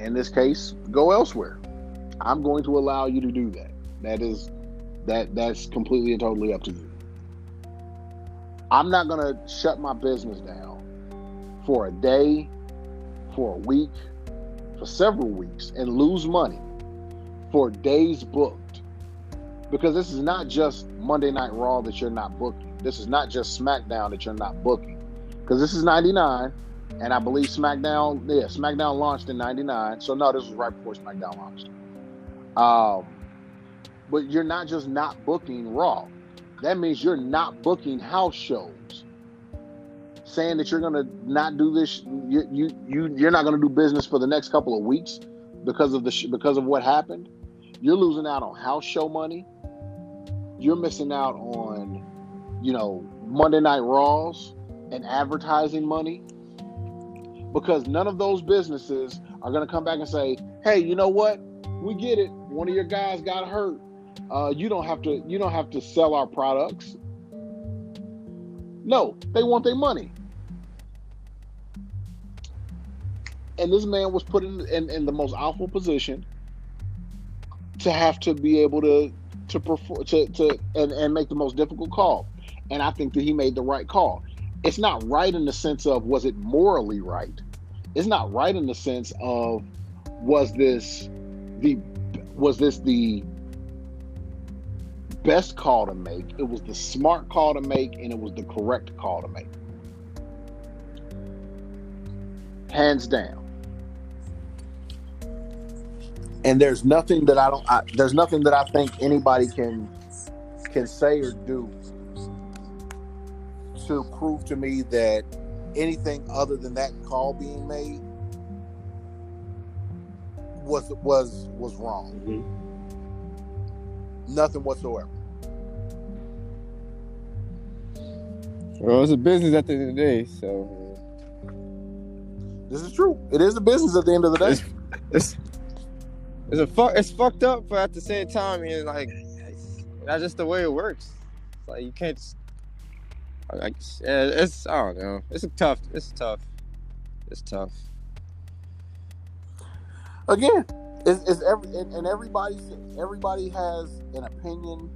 in this case, go elsewhere. I'm going to allow you to do that. That is that that's completely and totally up to you. I'm not going to shut my business down for a day, for a week, for several weeks and lose money for days booked. Because this is not just Monday Night Raw that you're not booking. This is not just SmackDown that you're not booking. Because this is 99 and I believe SmackDown, yeah, SmackDown launched in '99. So no, this was right before SmackDown launched. Um, but you're not just not booking Raw. That means you're not booking house shows. Saying that you're gonna not do this, you you, you you're not gonna do business for the next couple of weeks because of the sh- because of what happened. You're losing out on house show money. You're missing out on, you know, Monday Night Raws and advertising money because none of those businesses are going to come back and say, "Hey, you know what? We get it. One of your guys got hurt. Uh, you don't have to. You don't have to sell our products." No, they want their money. And this man was put in, in, in the most awful position to have to be able to to perform to, to and, and make the most difficult call. And I think that he made the right call it's not right in the sense of was it morally right it's not right in the sense of was this the was this the best call to make it was the smart call to make and it was the correct call to make hands down and there's nothing that i don't I, there's nothing that i think anybody can can say or do to prove to me that anything other than that call being made was was was wrong. Mm-hmm. Nothing whatsoever. Well, it's a business at the end of the day, so This is true. It is a business at the end of the day. it's it's it's a fuck it's fucked up, but at the same time, it's like that's just the way it works. It's like you can't. Just, like it's I don't know. It's a tough. It's tough. It's tough. Again, it's, it's every and, and everybody everybody has an opinion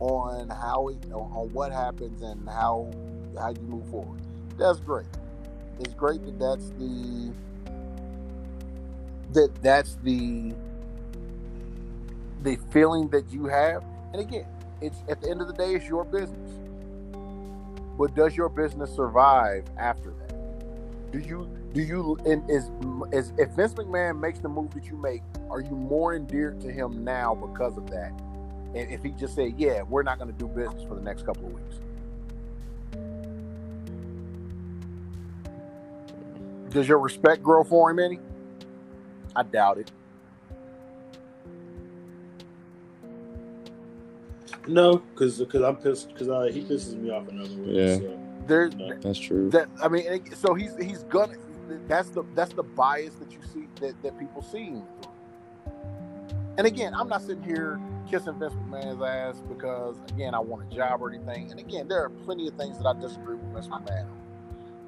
on how it on, on what happens and how how you move forward. that's great. It's great that that's the that that's the the feeling that you have. And again, it's at the end of the day, it's your business. But does your business survive after that? Do you do you and is is if Vince McMahon makes the move that you make, are you more endeared to him now because of that? And if he just said, "Yeah, we're not going to do business for the next couple of weeks," does your respect grow for him any? I doubt it. No, because because I'm pissed because uh, he pisses me off another way. Yeah. So, There's no. That's true. that I mean, so he's he's gonna. That's the that's the bias that you see that, that people see. And again, I'm not sitting here kissing Vince McMahon's ass because again I want a job or anything. And again, there are plenty of things that I disagree with Vince McMahon on.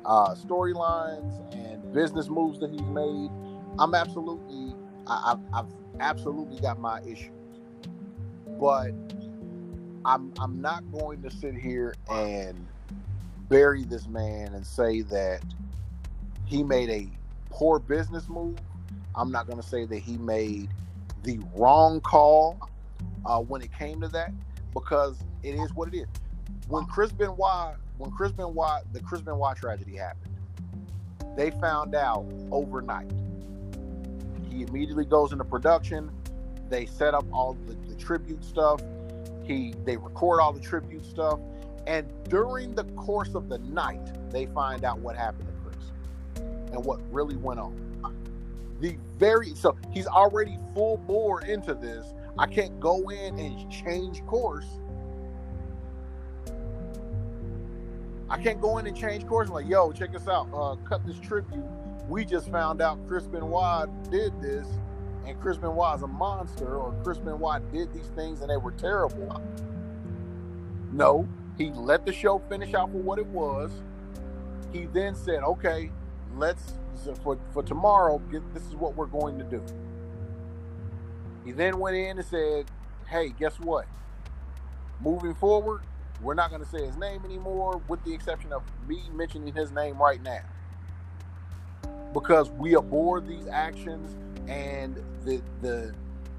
Uh, storylines and business moves that he's made. I'm absolutely, I, I've, I've absolutely got my issues, but I'm I'm not going to sit here and bury this man and say that he made a poor business move. I'm not going to say that he made the wrong call uh, when it came to that because it is what it is. When Chris Benoit, when Chris Benoit, the Chris Benoit tragedy happened, they found out overnight. He immediately goes into production. They set up all the, the tribute stuff. He they record all the tribute stuff, and during the course of the night, they find out what happened and what really went on. The very so he's already full bore into this. I can't go in and change course. I can't go in and change course. I'm like, yo, check this out. Uh, cut this tribute. We just found out Chris Benoit did this, and Chris Benoit is a monster, or Chris Benoit did these things and they were terrible. No, he let the show finish out for what it was. He then said, "Okay, let's for for tomorrow. Get, this is what we're going to do." He then went in and said, "Hey, guess what? Moving forward, we're not going to say his name anymore, with the exception of me mentioning his name right now, because we abhor these actions and the the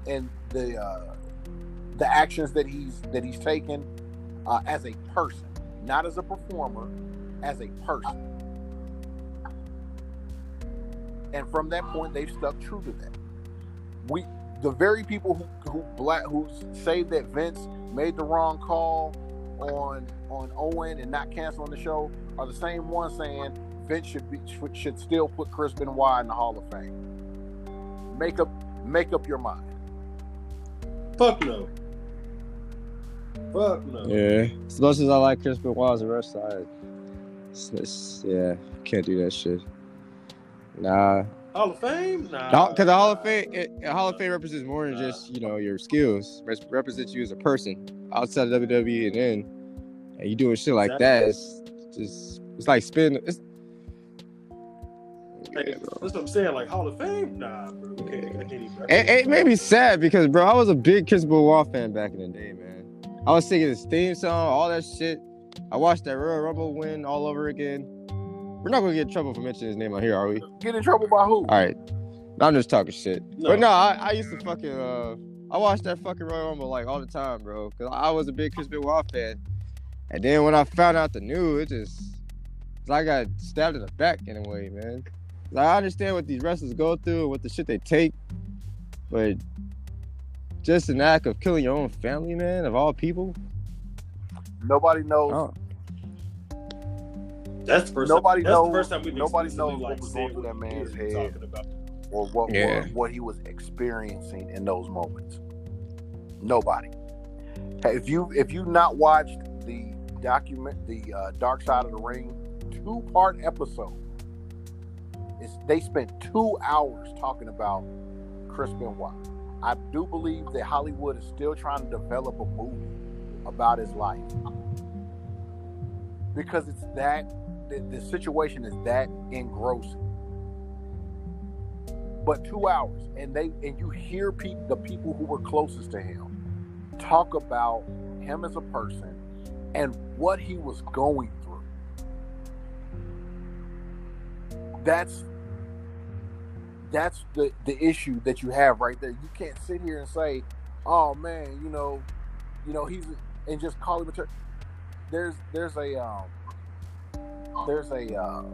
and the uh, the actions that he's that he's taken uh, as a person, not as a performer, as a person. And from that point, they've stuck true to that. We, the very people who who black who say that Vince made the wrong call on on Owen and not canceling the show are the same ones saying Vince should be should, should still put Chris Benoit in the Hall of Fame. Make up make up your mind. Fuck no. Fuck no. Yeah. As much as I like Chris Benoit as a wrestler, I, it's, it's, yeah, can't do that shit. Nah. Hall of Fame? Nah. Because the Hall of Fame, it, Hall of Fame represents more than just you know your skills. It represents you as a person outside of WWE, and then and you doing shit like that. It's just it's like spin. It's, Like, Yeah, that's what I'm saying. Like Hall of Fame? Nah, bro. I can't, I can't even. I It, it made me sad because, bro, I was a big Chris Benoit fan back in the day, man. I was singing his theme song, all that shit. I watched that Royal Rumble win all over again. We're not gonna get in trouble for mentioning his name on here, are we? Get in trouble by who? All right. I'm just talking shit. No. But no, I, I used to fucking uh I watched that fucking Royal Rumble like all the time, bro. Cause I was a big Chris Benoit fan. And then when I found out the news, it just it's like I got stabbed in the back in a way, man. Like, I understand what these wrestlers go through and what the shit they take, but just an act of killing your own family, man, of all people. Nobody knows. Oh, That's the first. Nobody time, that's knows- the first time we've nobody explicitly, knows what was said going through that we man's head. Or what, Yeah. what what he was experiencing in those moments. Nobody. If you if you not watched the document, the uh, Dark Side of the Ring two part episode, it's, they spent two hours talking about Chris Benoit. I do believe that Hollywood is still trying to develop a movie about his life because it's that the, the situation is that engrossing but two hours and they and you hear people the people who were closest to him talk about him as a person and what he was going through that's that's the the issue that you have right there. You can't sit here and say, "Oh man, you know, you know he's," and just call him a. There's there's a um, there's a. Uh,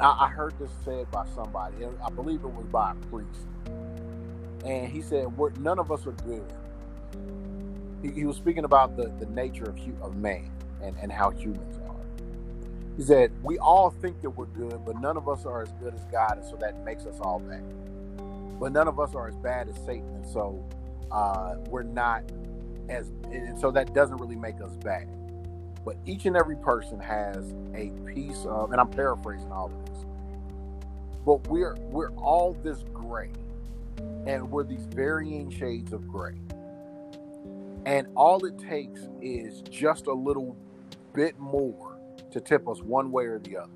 I, I heard this said by somebody, I believe it was by a priest, and he said, "None of us are good." He, he was speaking about the the nature of of man and and how humans are. He said, We all think that we're good, but none of us are as good as God, and so that makes us all bad. But none of us are as bad as Satan, and so uh, we're not as, and so that doesn't really make us bad. But each and every person has a piece of, and I'm paraphrasing all of this, but we're we're all this gray, and we're these varying shades of gray. And all it takes is just a little bit more to tip us one way or the other.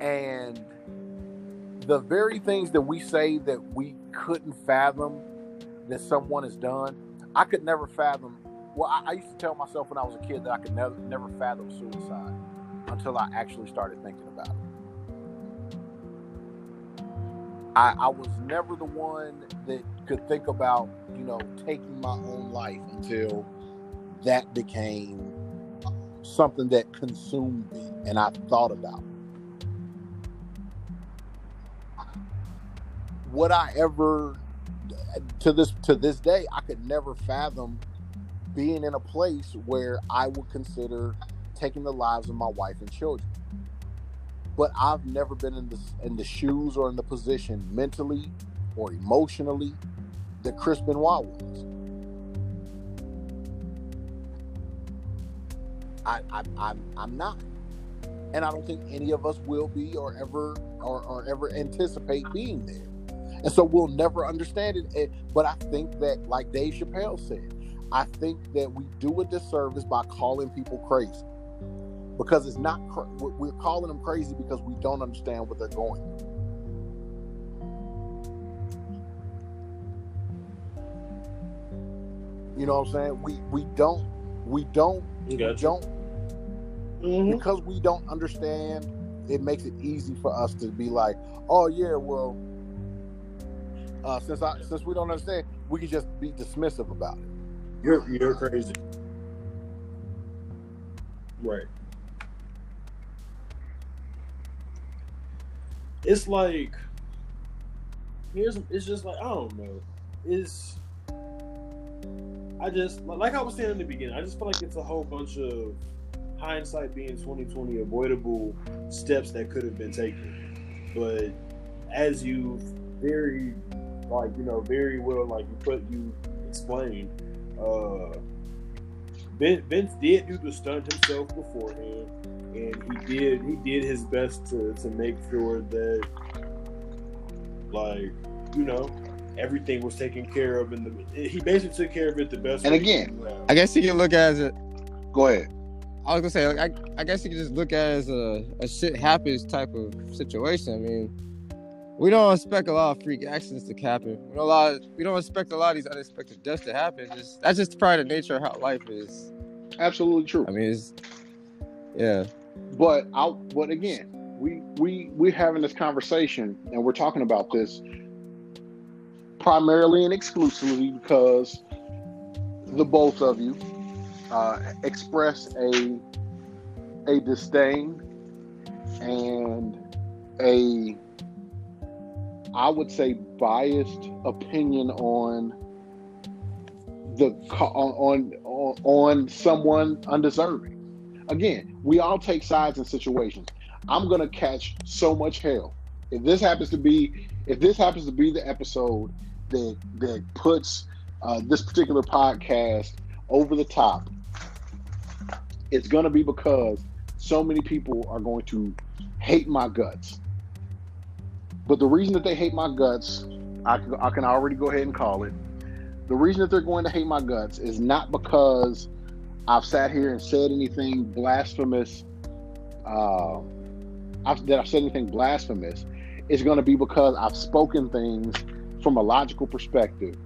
And the very things that we say that we couldn't fathom that someone has done, I could never fathom. Well, I, I, used to tell myself when I was a kid that I could never never fathom suicide until I actually started thinking about it. I, I was never the one that could think about, you know, taking my own life until that became something that consumed me and I thought about. Would I ever to this to this day I could never fathom being in a place where I would consider taking the lives of my wife and children. But I've never been in the in the shoes or in the position mentally or emotionally that Chris Benoit was. I, I, I'm, I'm not, and I don't think any of us will be or ever or, or ever anticipate being there, and so we'll never understand it. But I think that, like Dave Chappelle said, I think that we do a disservice by calling people crazy because it's not we're calling them crazy because we don't understand what they're going through. You know what I'm saying? We we don't we don't we don't mm-hmm. because we don't understand. It makes it easy for us to be like, oh yeah, well, uh, since I since we don't understand, we can just be dismissive about it. You're you're crazy, right? It's like here's it's just like I don't know. It's I just like I was saying in the beginning. I just feel like it's a whole bunch of hindsight being 2020 avoidable steps that could have been taken. But as you very like you know very well like you put you explained, uh, Vince did do the stunt himself beforehand, and he did he did his best to to make sure that like you know everything was taken care of, and he basically took care of it the best. And again, I guess you can look at it. Go ahead. I was gonna say, like, I, I guess you can just look at it as a, a shit happens type of situation. I mean, we don't expect a lot of freak accidents to happen. We don't a lot. Of, we don't expect a lot of these unexpected deaths to happen. Just, that's just probably the nature of how life is. Absolutely true. I mean, it's yeah. But I, but again, we we we're having this conversation and we're talking about this primarily and exclusively because the both of you uh, express a a disdain and a I would say biased opinion on the on on on someone undeserving. Again, we all take sides in situations. I'm gonna catch so much hell if this happens to be if this happens to be the episode that that puts uh, this particular podcast over the top, it's to be because so many people are going to hate my guts. But the reason that they hate my guts, I can, I can already go ahead and call it. The reason that they're going to hate my guts is not because I've sat here and said anything blasphemous, uh, I've, that I've said anything blasphemous. It's going to be because I've spoken things from a logical perspective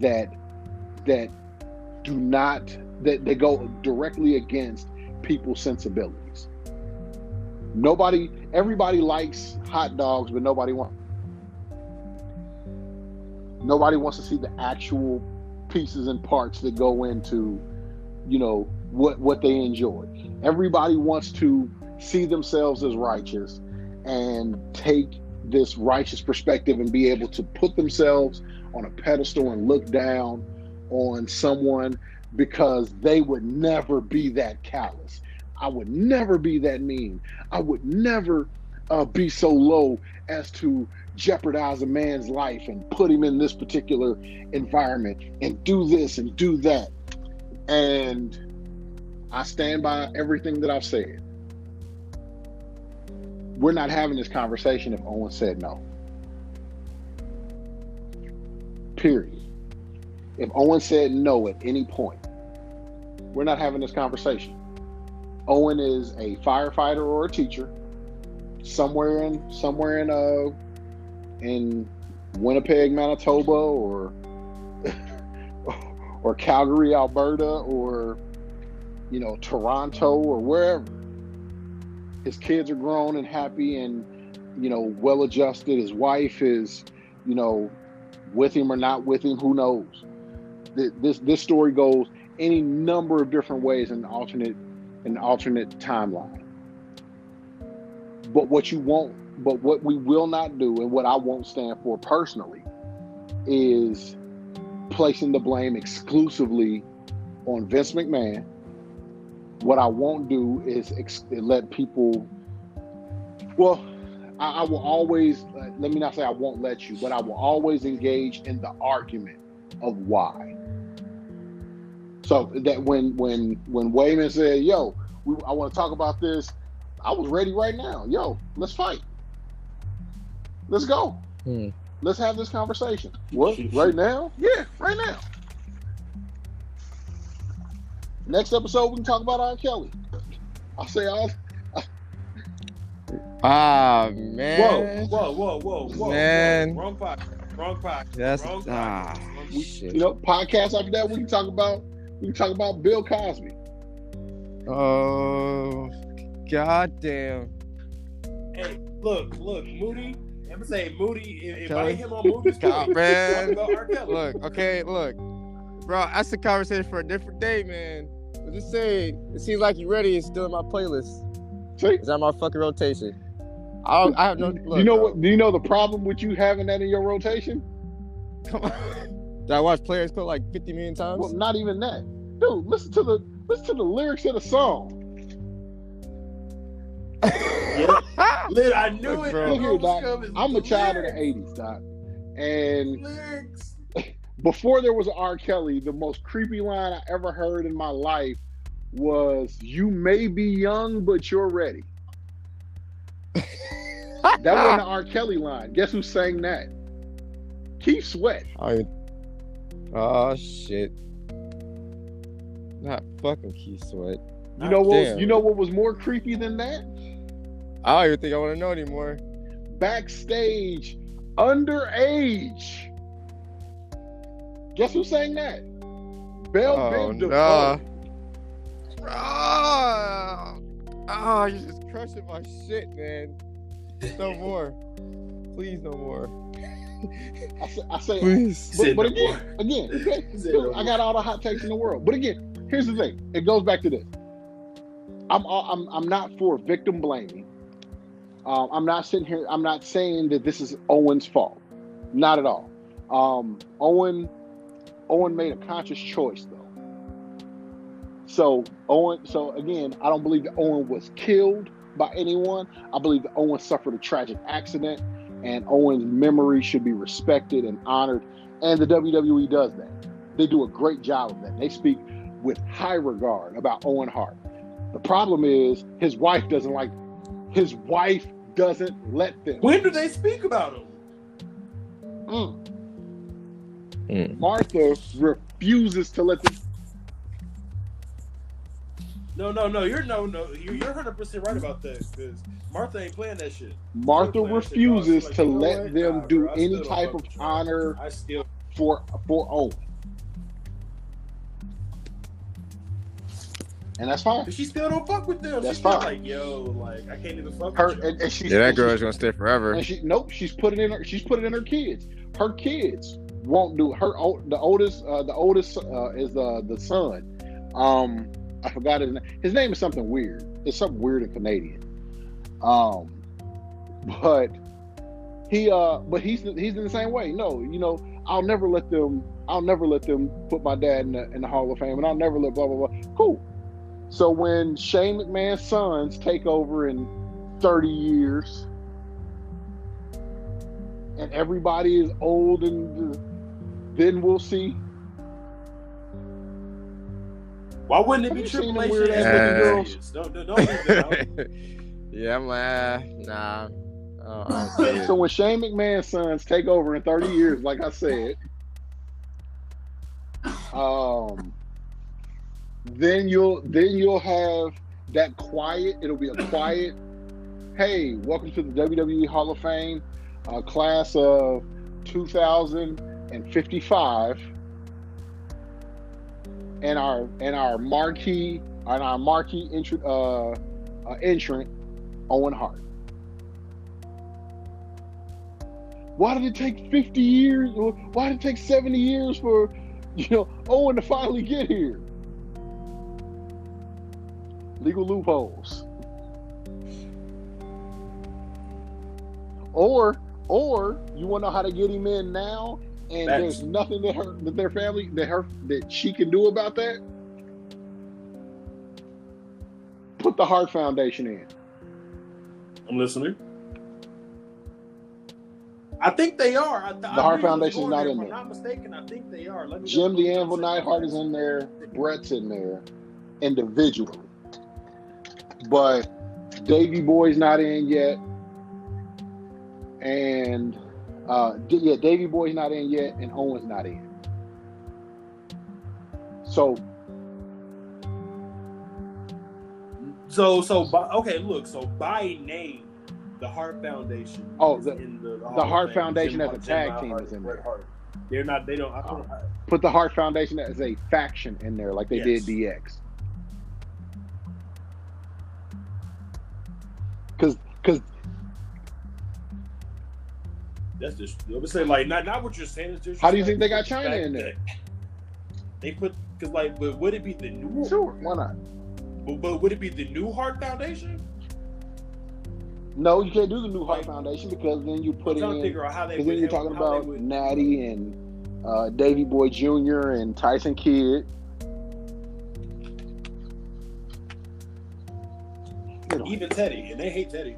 that that do not that they go directly against people's sensibilities. Nobody, everybody likes hot dogs, but nobody wants. Nobody wants to see the actual pieces and parts that go into, you know, what what they enjoy. Everybody wants to see themselves as righteous and take this righteous perspective and be able to put themselves on a pedestal and look down on someone because they would never be that callous. I would never be that mean. I would never uh, be so low as to jeopardize a man's life and put him in this particular environment and do this and do that. And I stand by everything that I've said. We're not having this conversation if Owen said no. Period. If Owen said no at any point, we're not having this conversation. Owen is a firefighter or a teacher somewhere in somewhere in uh in Winnipeg, Manitoba or [LAUGHS] or Calgary, Alberta or you know, Toronto or wherever. His kids are grown and happy and you know, well adjusted. His wife is, you know, with him or not with him, who knows? This this story goes any number of different ways in alternate an alternate timeline. But what you won't, but what we will not do, and what I won't stand for personally, is placing the blame exclusively on Vince McMahon. What I won't do is ex- let people. Well, I, I will always. Uh, let me not say I won't let you, but I will always engage in the argument of why. So that when when when Wayman said, "Yo, we, I want to talk about this," I was ready right now. Yo, let's fight. Let's go. Hmm. Let's have this conversation. What? Right now? Yeah, right now. Next episode, we can talk about R. Kelly. I'll say all. [LAUGHS] Ah man. whoa, whoa, whoa, whoa. Man. Wrong podcast. Wrong podcast. That's Wrong ah podcast. Wrong- shit. You know, podcast after that, we can talk about. We can talk about Bill Cosby. Oh, goddamn. Hey, look, look, Moody. I'm gonna say Moody. Invite Kelly? him on Moody's [LAUGHS] God, Talk man. about R. Kelly. Look, okay, look, bro. That's a conversation for a different day, man. But just say it seems like you ready. It's still in my playlist. See, It's on my fucking rotation. I don't, I have no. Look, you know bro. what? Do you know the problem with you having that in your rotation? Come on. [LAUGHS] Did I watch Players Club like 50 million times? Well, not even that, dude. Listen to the listen to the lyrics of the song. Yeah. Lit, [LAUGHS] I knew Look, it. Bro. Look here, Doc. I'm a child of the '80s, Doc, and Lyrics. [LAUGHS] before there was R. Kelly, the most creepy line I ever heard in my life was "You may be young, but you're ready." [LAUGHS] That wasn't an R. Kelly line. Guess who sang that? Keith Sweat. oh, oh shit. Not fucking Key Sweat. You know what? Damn. You know what was more creepy than that? I don't even think I want to know anymore. Backstage, underage. Guess who sang that? Belle Oh, DeVoe. nah. Ah, ah, you're just crushing my shit, man. No more. Please, no more. I say, I say Please. but, but again, more. again, okay, dude, no I got all the hot takes in the world. But again, here's the thing. It goes back to this. I'm I'm I'm not for victim blaming. Um, I'm not sitting here. I'm not saying that this is Owen's fault. Not at all. Um, Owen Owen made a conscious choice though. So Owen. So again, I don't believe that Owen was killed by anyone. I believe that Owen suffered a tragic accident, and Owen's memory should be respected and honored. And the WWE does that. They do a great job of that. They speak with high regard about Owen Hart. The problem is his wife doesn't like. His wife doesn't let them. When do they speak about him? Mm. Mm. Martha refuses to let them. No, no, no. You're no, no. You're you're 100 percent right about that because Martha ain't playing that shit. Martha Playing that shit, dog. refuses to like, you know let what? them Nah, do bro, any type of fuck honor I still. for for Owen. and that's fine. But she still don't fuck with them. That's She's fine. like, yo, like I can't even fuck Her with you. and, and she's Yeah, that and girl is gonna stay forever. And she nope, she's putting in her. She's put it in her kids. Her kids won't do her. The oldest, uh, the oldest uh, is the the son. Um, I forgot his name. His name is something weird. It's something weird and Canadian. Um, but he uh, but he's he's in the same way. No, you know, I'll never let them. I'll never let them put my dad in the, in the Hall of Fame, and I'll never let blah blah blah. Cool. So when Shane McMahon's sons take over in thirty years and everybody is old and uh, then we'll see. Why wouldn't it be you seen Triple them H? weird ass Don't, don't, don't out. [LAUGHS] yeah, I'm like, ah, nah. I don't- I don't see it. So when Shane McMahon's sons take over in 30 years, like I said, um, then you'll then you'll have that quiet. It'll be a quiet. Hey, welcome to the WWE Hall of Fame, uh, class of 2055, and our and our marquee and our marquee entrant uh, uh, entrant Owen Hart. Why did it take 50 years? Why did it take 70 years for, you know, Owen to finally get here? Legal loopholes. Or, or you want to know how to get him in now, and Facts. there's nothing that her, that their family, that her, that she can do about that. Put the Hart Foundation in. I'm listening. I think they are. I, the Hart Foundation's not in If there. I'm not mistaken, I think they are. Let me Jim the Anvil Neidhart is in there. Bret's in there individually. But Davy Boy's not in yet. And uh yeah, Davy Boy's not in yet, and Owen's not in. So So, so by, okay, look. So by name, the Hart Foundation. Oh, the- in the, the Hart Foundation as a tag team Hart, is in there. Hart. They're not. They don't. I don't Oh. put the Hart Foundation as a faction in there, like they Yes. did DX. Cause cause that's just. I would say like not not what you're saying. Is just How do you think they got Chyna in there? They put because like, but would it be the new? sure, why not? But, but would it be the new Hart Foundation? No, you can't do the new Hart Foundation because then you put in figure out how they. Because then you're talking about would- Nattie and uh, Davy Boy Jr. and Tyson Kidd. Even Teddy, and they hate Teddy.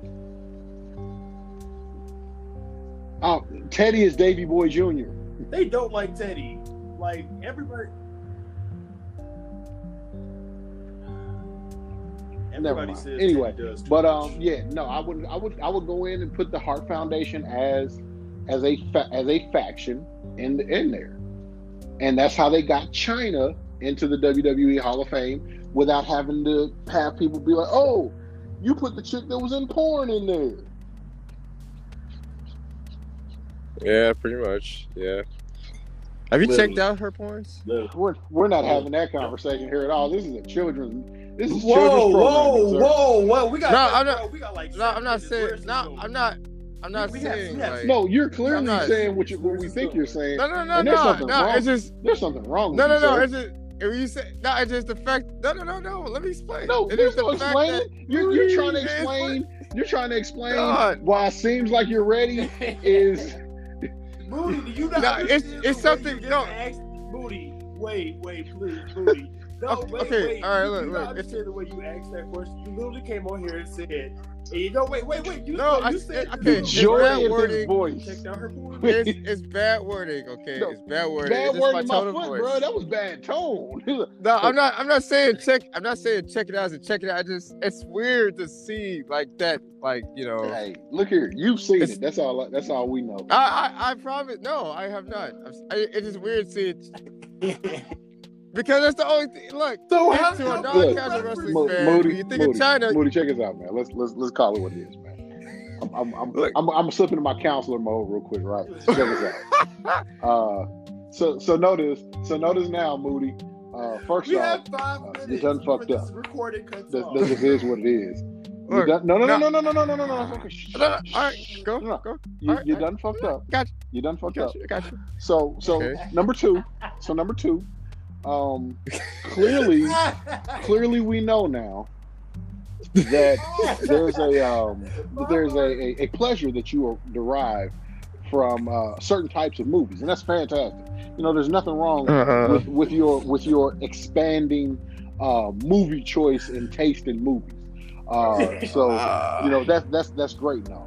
Oh, Teddy is Davy Boy Jr. They don't like Teddy. Like everybody. Everybody says Anyway, Teddy does too But much. um, yeah, no, I would, I would, I would go in and put the Hart Foundation as, as a fa- as a faction in in there, and that's how they got Chyna into the WWE Hall of Fame without having to have people be like, oh, you put the chick that was in porn in there. Yeah, pretty much. Yeah. Have you Literally. checked out her porns? Look. We're we're not having that conversation here at all. This is a children's. This is Whoa, children's whoa, programming, sir. whoa, whoa! We got. No, like, I'm not- bro, We got like. No, I'm not saying. No, I'm not. I'm not We saying. have- like, No, you're clearly I'm not- saying what you what we think you're saying. no, no, no, no, no. wrong. It's just There's something wrong. no, with no, you, no. sir. It's just if you say no. It's just the fact. No, no, no, no. Let me explain. No, It there's the no fact that- You're, you're trying to explain. You're trying to explain God. why it seems like you're ready. [LAUGHS] Is Booty, do you not? No, it's- it's something- no. asked? Booty, wait, wait, please, Booty. No, Okay, wait, okay, wait. all right, you, look, you look, not it's- understand the way you asked that question. You literally came on here and said, and you know, wait, wait, wait. You, No, you I- said okay, the it's bad in his wording. voice? checked out her porn. [LAUGHS] it's, it's bad wording. Okay, No, it's bad wording. Bad it's just word my in my foot, voice. bro. That was bad tone. [LAUGHS] No, I'm not. I'm not saying check. I'm not saying check it out as a check it out. I just it's weird to see like that. Like you know, hey, look here. You've seen it. That's all. That's all we know. I, I I promise. No, I have not. I'm, it's weird seeing [LAUGHS] because that's the only thing. Look, so it's how to a come non-casual wrestling Mo- fan. Moody, you think Moody, of Chyna, Moody, check us out, man. Let's let's let's call it what it is, man. I'm I'm I'm, Look. I'm, I'm slipping in my counselor mode real quick, right? Check us out. [LAUGHS] Uh, so so notice so notice now, Moody. Uh, first we off, have five uh, minutes. you done fucked up. Recording cuts that, off. that just is what it is. Look, done, no, no, no, no. no, no, no, no, no, no, no. Okay, shh, No, no, all right, go, No, no. go. You, All right, you all done fucked up. Got you. You done fucked up. Got you. Got you. So, so Okay. number two. So number two. Um, clearly, [LAUGHS] clearly, we know now that there's a um, there's a, a, a pleasure that you derive from uh, certain types of movies, and that's fantastic. You know, there's nothing wrong Uh, with, with your with your expanding uh, movie choice and taste in movies. Uh, so you know that's that's that's great now.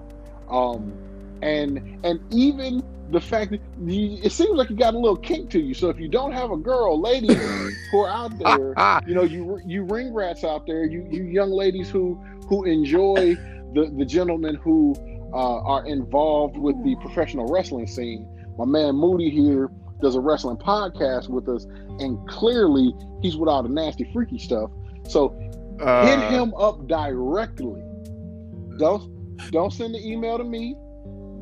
Um, and and even the fact that you, it seems like you got a little kink to you. So if you don't have a girl, ladies [LAUGHS] who are out there, you know you you ring rats out there, you you young ladies who who enjoy the the gentlemen who uh, are involved with the professional wrestling scene. My man Moody here does a wrestling podcast with us, and clearly he's with all the nasty freaky stuff. So hit uh, him up directly. Don't don't send the email to me.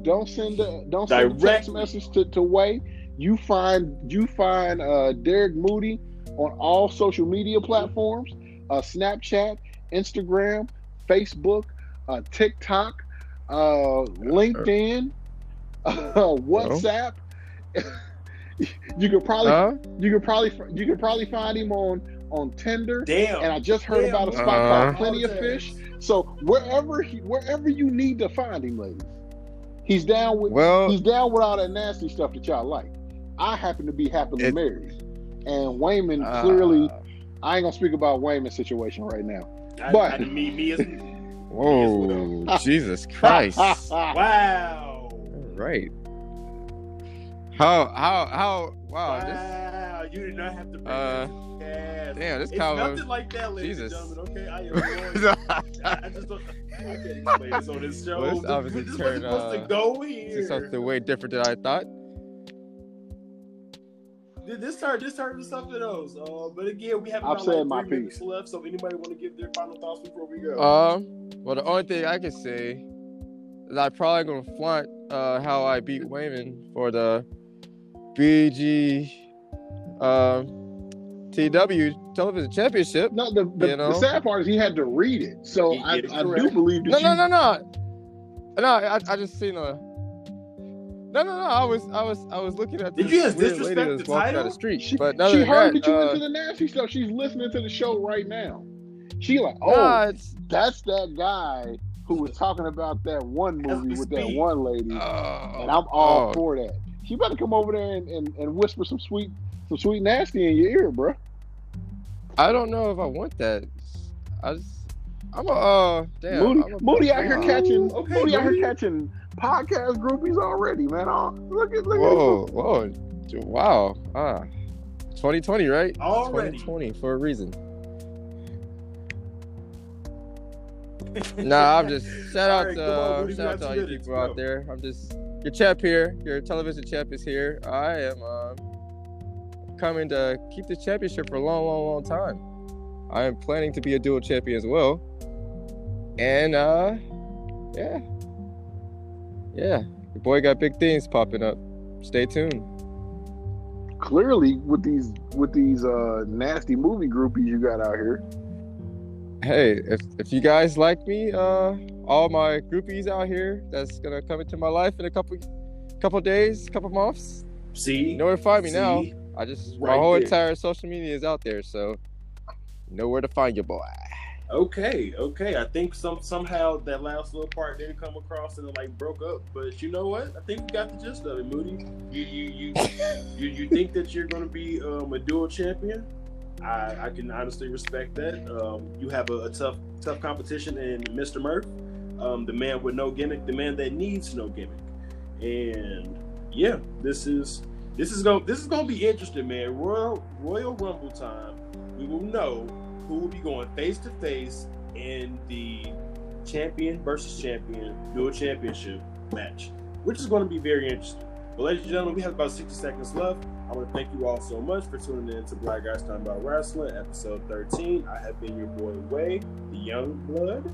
Don't send the don't send the text message to, to Wei. You find you find uh, Derek Moody on all social media platforms: uh, Snapchat, Instagram, Facebook, uh, TikTok, uh, LinkedIn, [LAUGHS] uh, WhatsApp. [LAUGHS] you could probably uh, you could probably you could probably find him on on Tinder. Damn. And I just heard Damn. about a spot Uh-huh. called Plenty of Fish. So wherever he, wherever you need to find him, ladies, he's down with well, he's down with all that nasty stuff that y'all like. I happen to be happily It- married, and Wayman uh, clearly. I ain't gonna speak about Wayman's situation right now. I, but- I, me, me as [LAUGHS] Whoa, [LAUGHS] Jesus Christ! Wow. right. How how how? Wow. This, you did not have to bring Uh, that to cast. damn, this it's kind of- nothing like that, ladies Jesus. and gentlemen. Okay, I [LAUGHS] am going. I, I just don't. I can't explain this on this show. Well, this This- obviously this turned, wasn't supposed uh, to go this here. is something way different than I thought. Th- This turned this turned to something else. Uh, but again, we have I've about said like my three minutes piece. left. So anybody want to give their final thoughts before we go? Um, well, the only thing I can say is I'm probably gonna flaunt uh how I beat Wayman for the BG um TW television championship. No, the, the, You know? the sad part is he had to read it. So He I, it I do believe that No, you, no, no, no, no. I, I just seen a. No, no, no. I was, I was, I was looking at. Did this you just weird lady disrespect the walking down title? the street. She, but other she heard that, that you uh, into the nasty stuff. She's listening to the show right now. She like, oh, nah, it's, that's that guy who was talking about that one movie we with that one lady, oh, and I'm all oh, for that. She better come over there and, and, and whisper some sweet some sweet nasty in your ear, bro. I don't know if I want that. I just, I'm a, uh, damn. Moody, I'm a- Moody out here catching, okay, Moody out here catching podcast groupies already, man. Oh, look at look Whoa, whoa, Dude, wow. Ah, 2020, right? Already. 2020 for a reason. [LAUGHS] Nah, I'm just shout out right, to on, uh, shout out to all two you people go. out there. I'm just your champ here. Your television champ is here. I am uh, coming to keep the championship for a long, long, long time. I am planning to be a dual champion as well. And uh, yeah, yeah, your boy got big things popping up. Stay tuned. Clearly, with these with these uh nasty movie groupies you got out here, hey, if if you guys like me, uh, all my groupies out here that's gonna come into my life in a couple couple days, couple months, See, you know where to find me now. I just my whole there. entire social media is out there, so know where to find your boy. Okay, okay. I think some somehow that last little part didn't come across and it like broke up. But you know what? I think we got the gist of it, Moody. You you you you, you think that you're going to be um, a dual champion? I, I can honestly respect that. Um, you have a, a tough tough competition in Mr. Murph, um, the man with no gimmick, the man that needs no gimmick. And yeah, this is this is going this is to be interesting, man. Royal Royal Rumble time. We will know who will be going face to face in the champion versus champion dual championship match, which is going to be very interesting. But ladies and gentlemen, we have about 60 seconds left. I want to thank you all so much for tuning in to Black Guys Talking About Wrestling, episode 13. I have been your boy Wei, the Young Blood.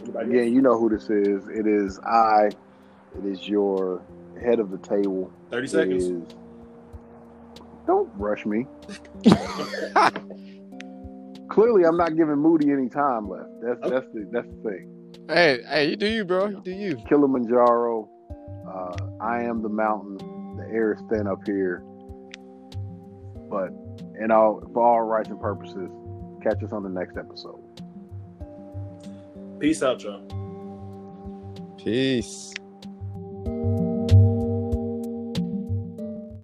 Anybody again, else? you know who this is. It is I. It is your head of the table. 30 It seconds. is Don't rush me. [LAUGHS] Clearly, I'm not giving Moody any time left. That's that's the that's the thing. Hey, hey, you do you, bro. You do you. Kilimanjaro. Uh, I am the mountain. The air is thin up here. But in all for all rights and purposes, catch us on the next episode. Peace out, y'all. Peace.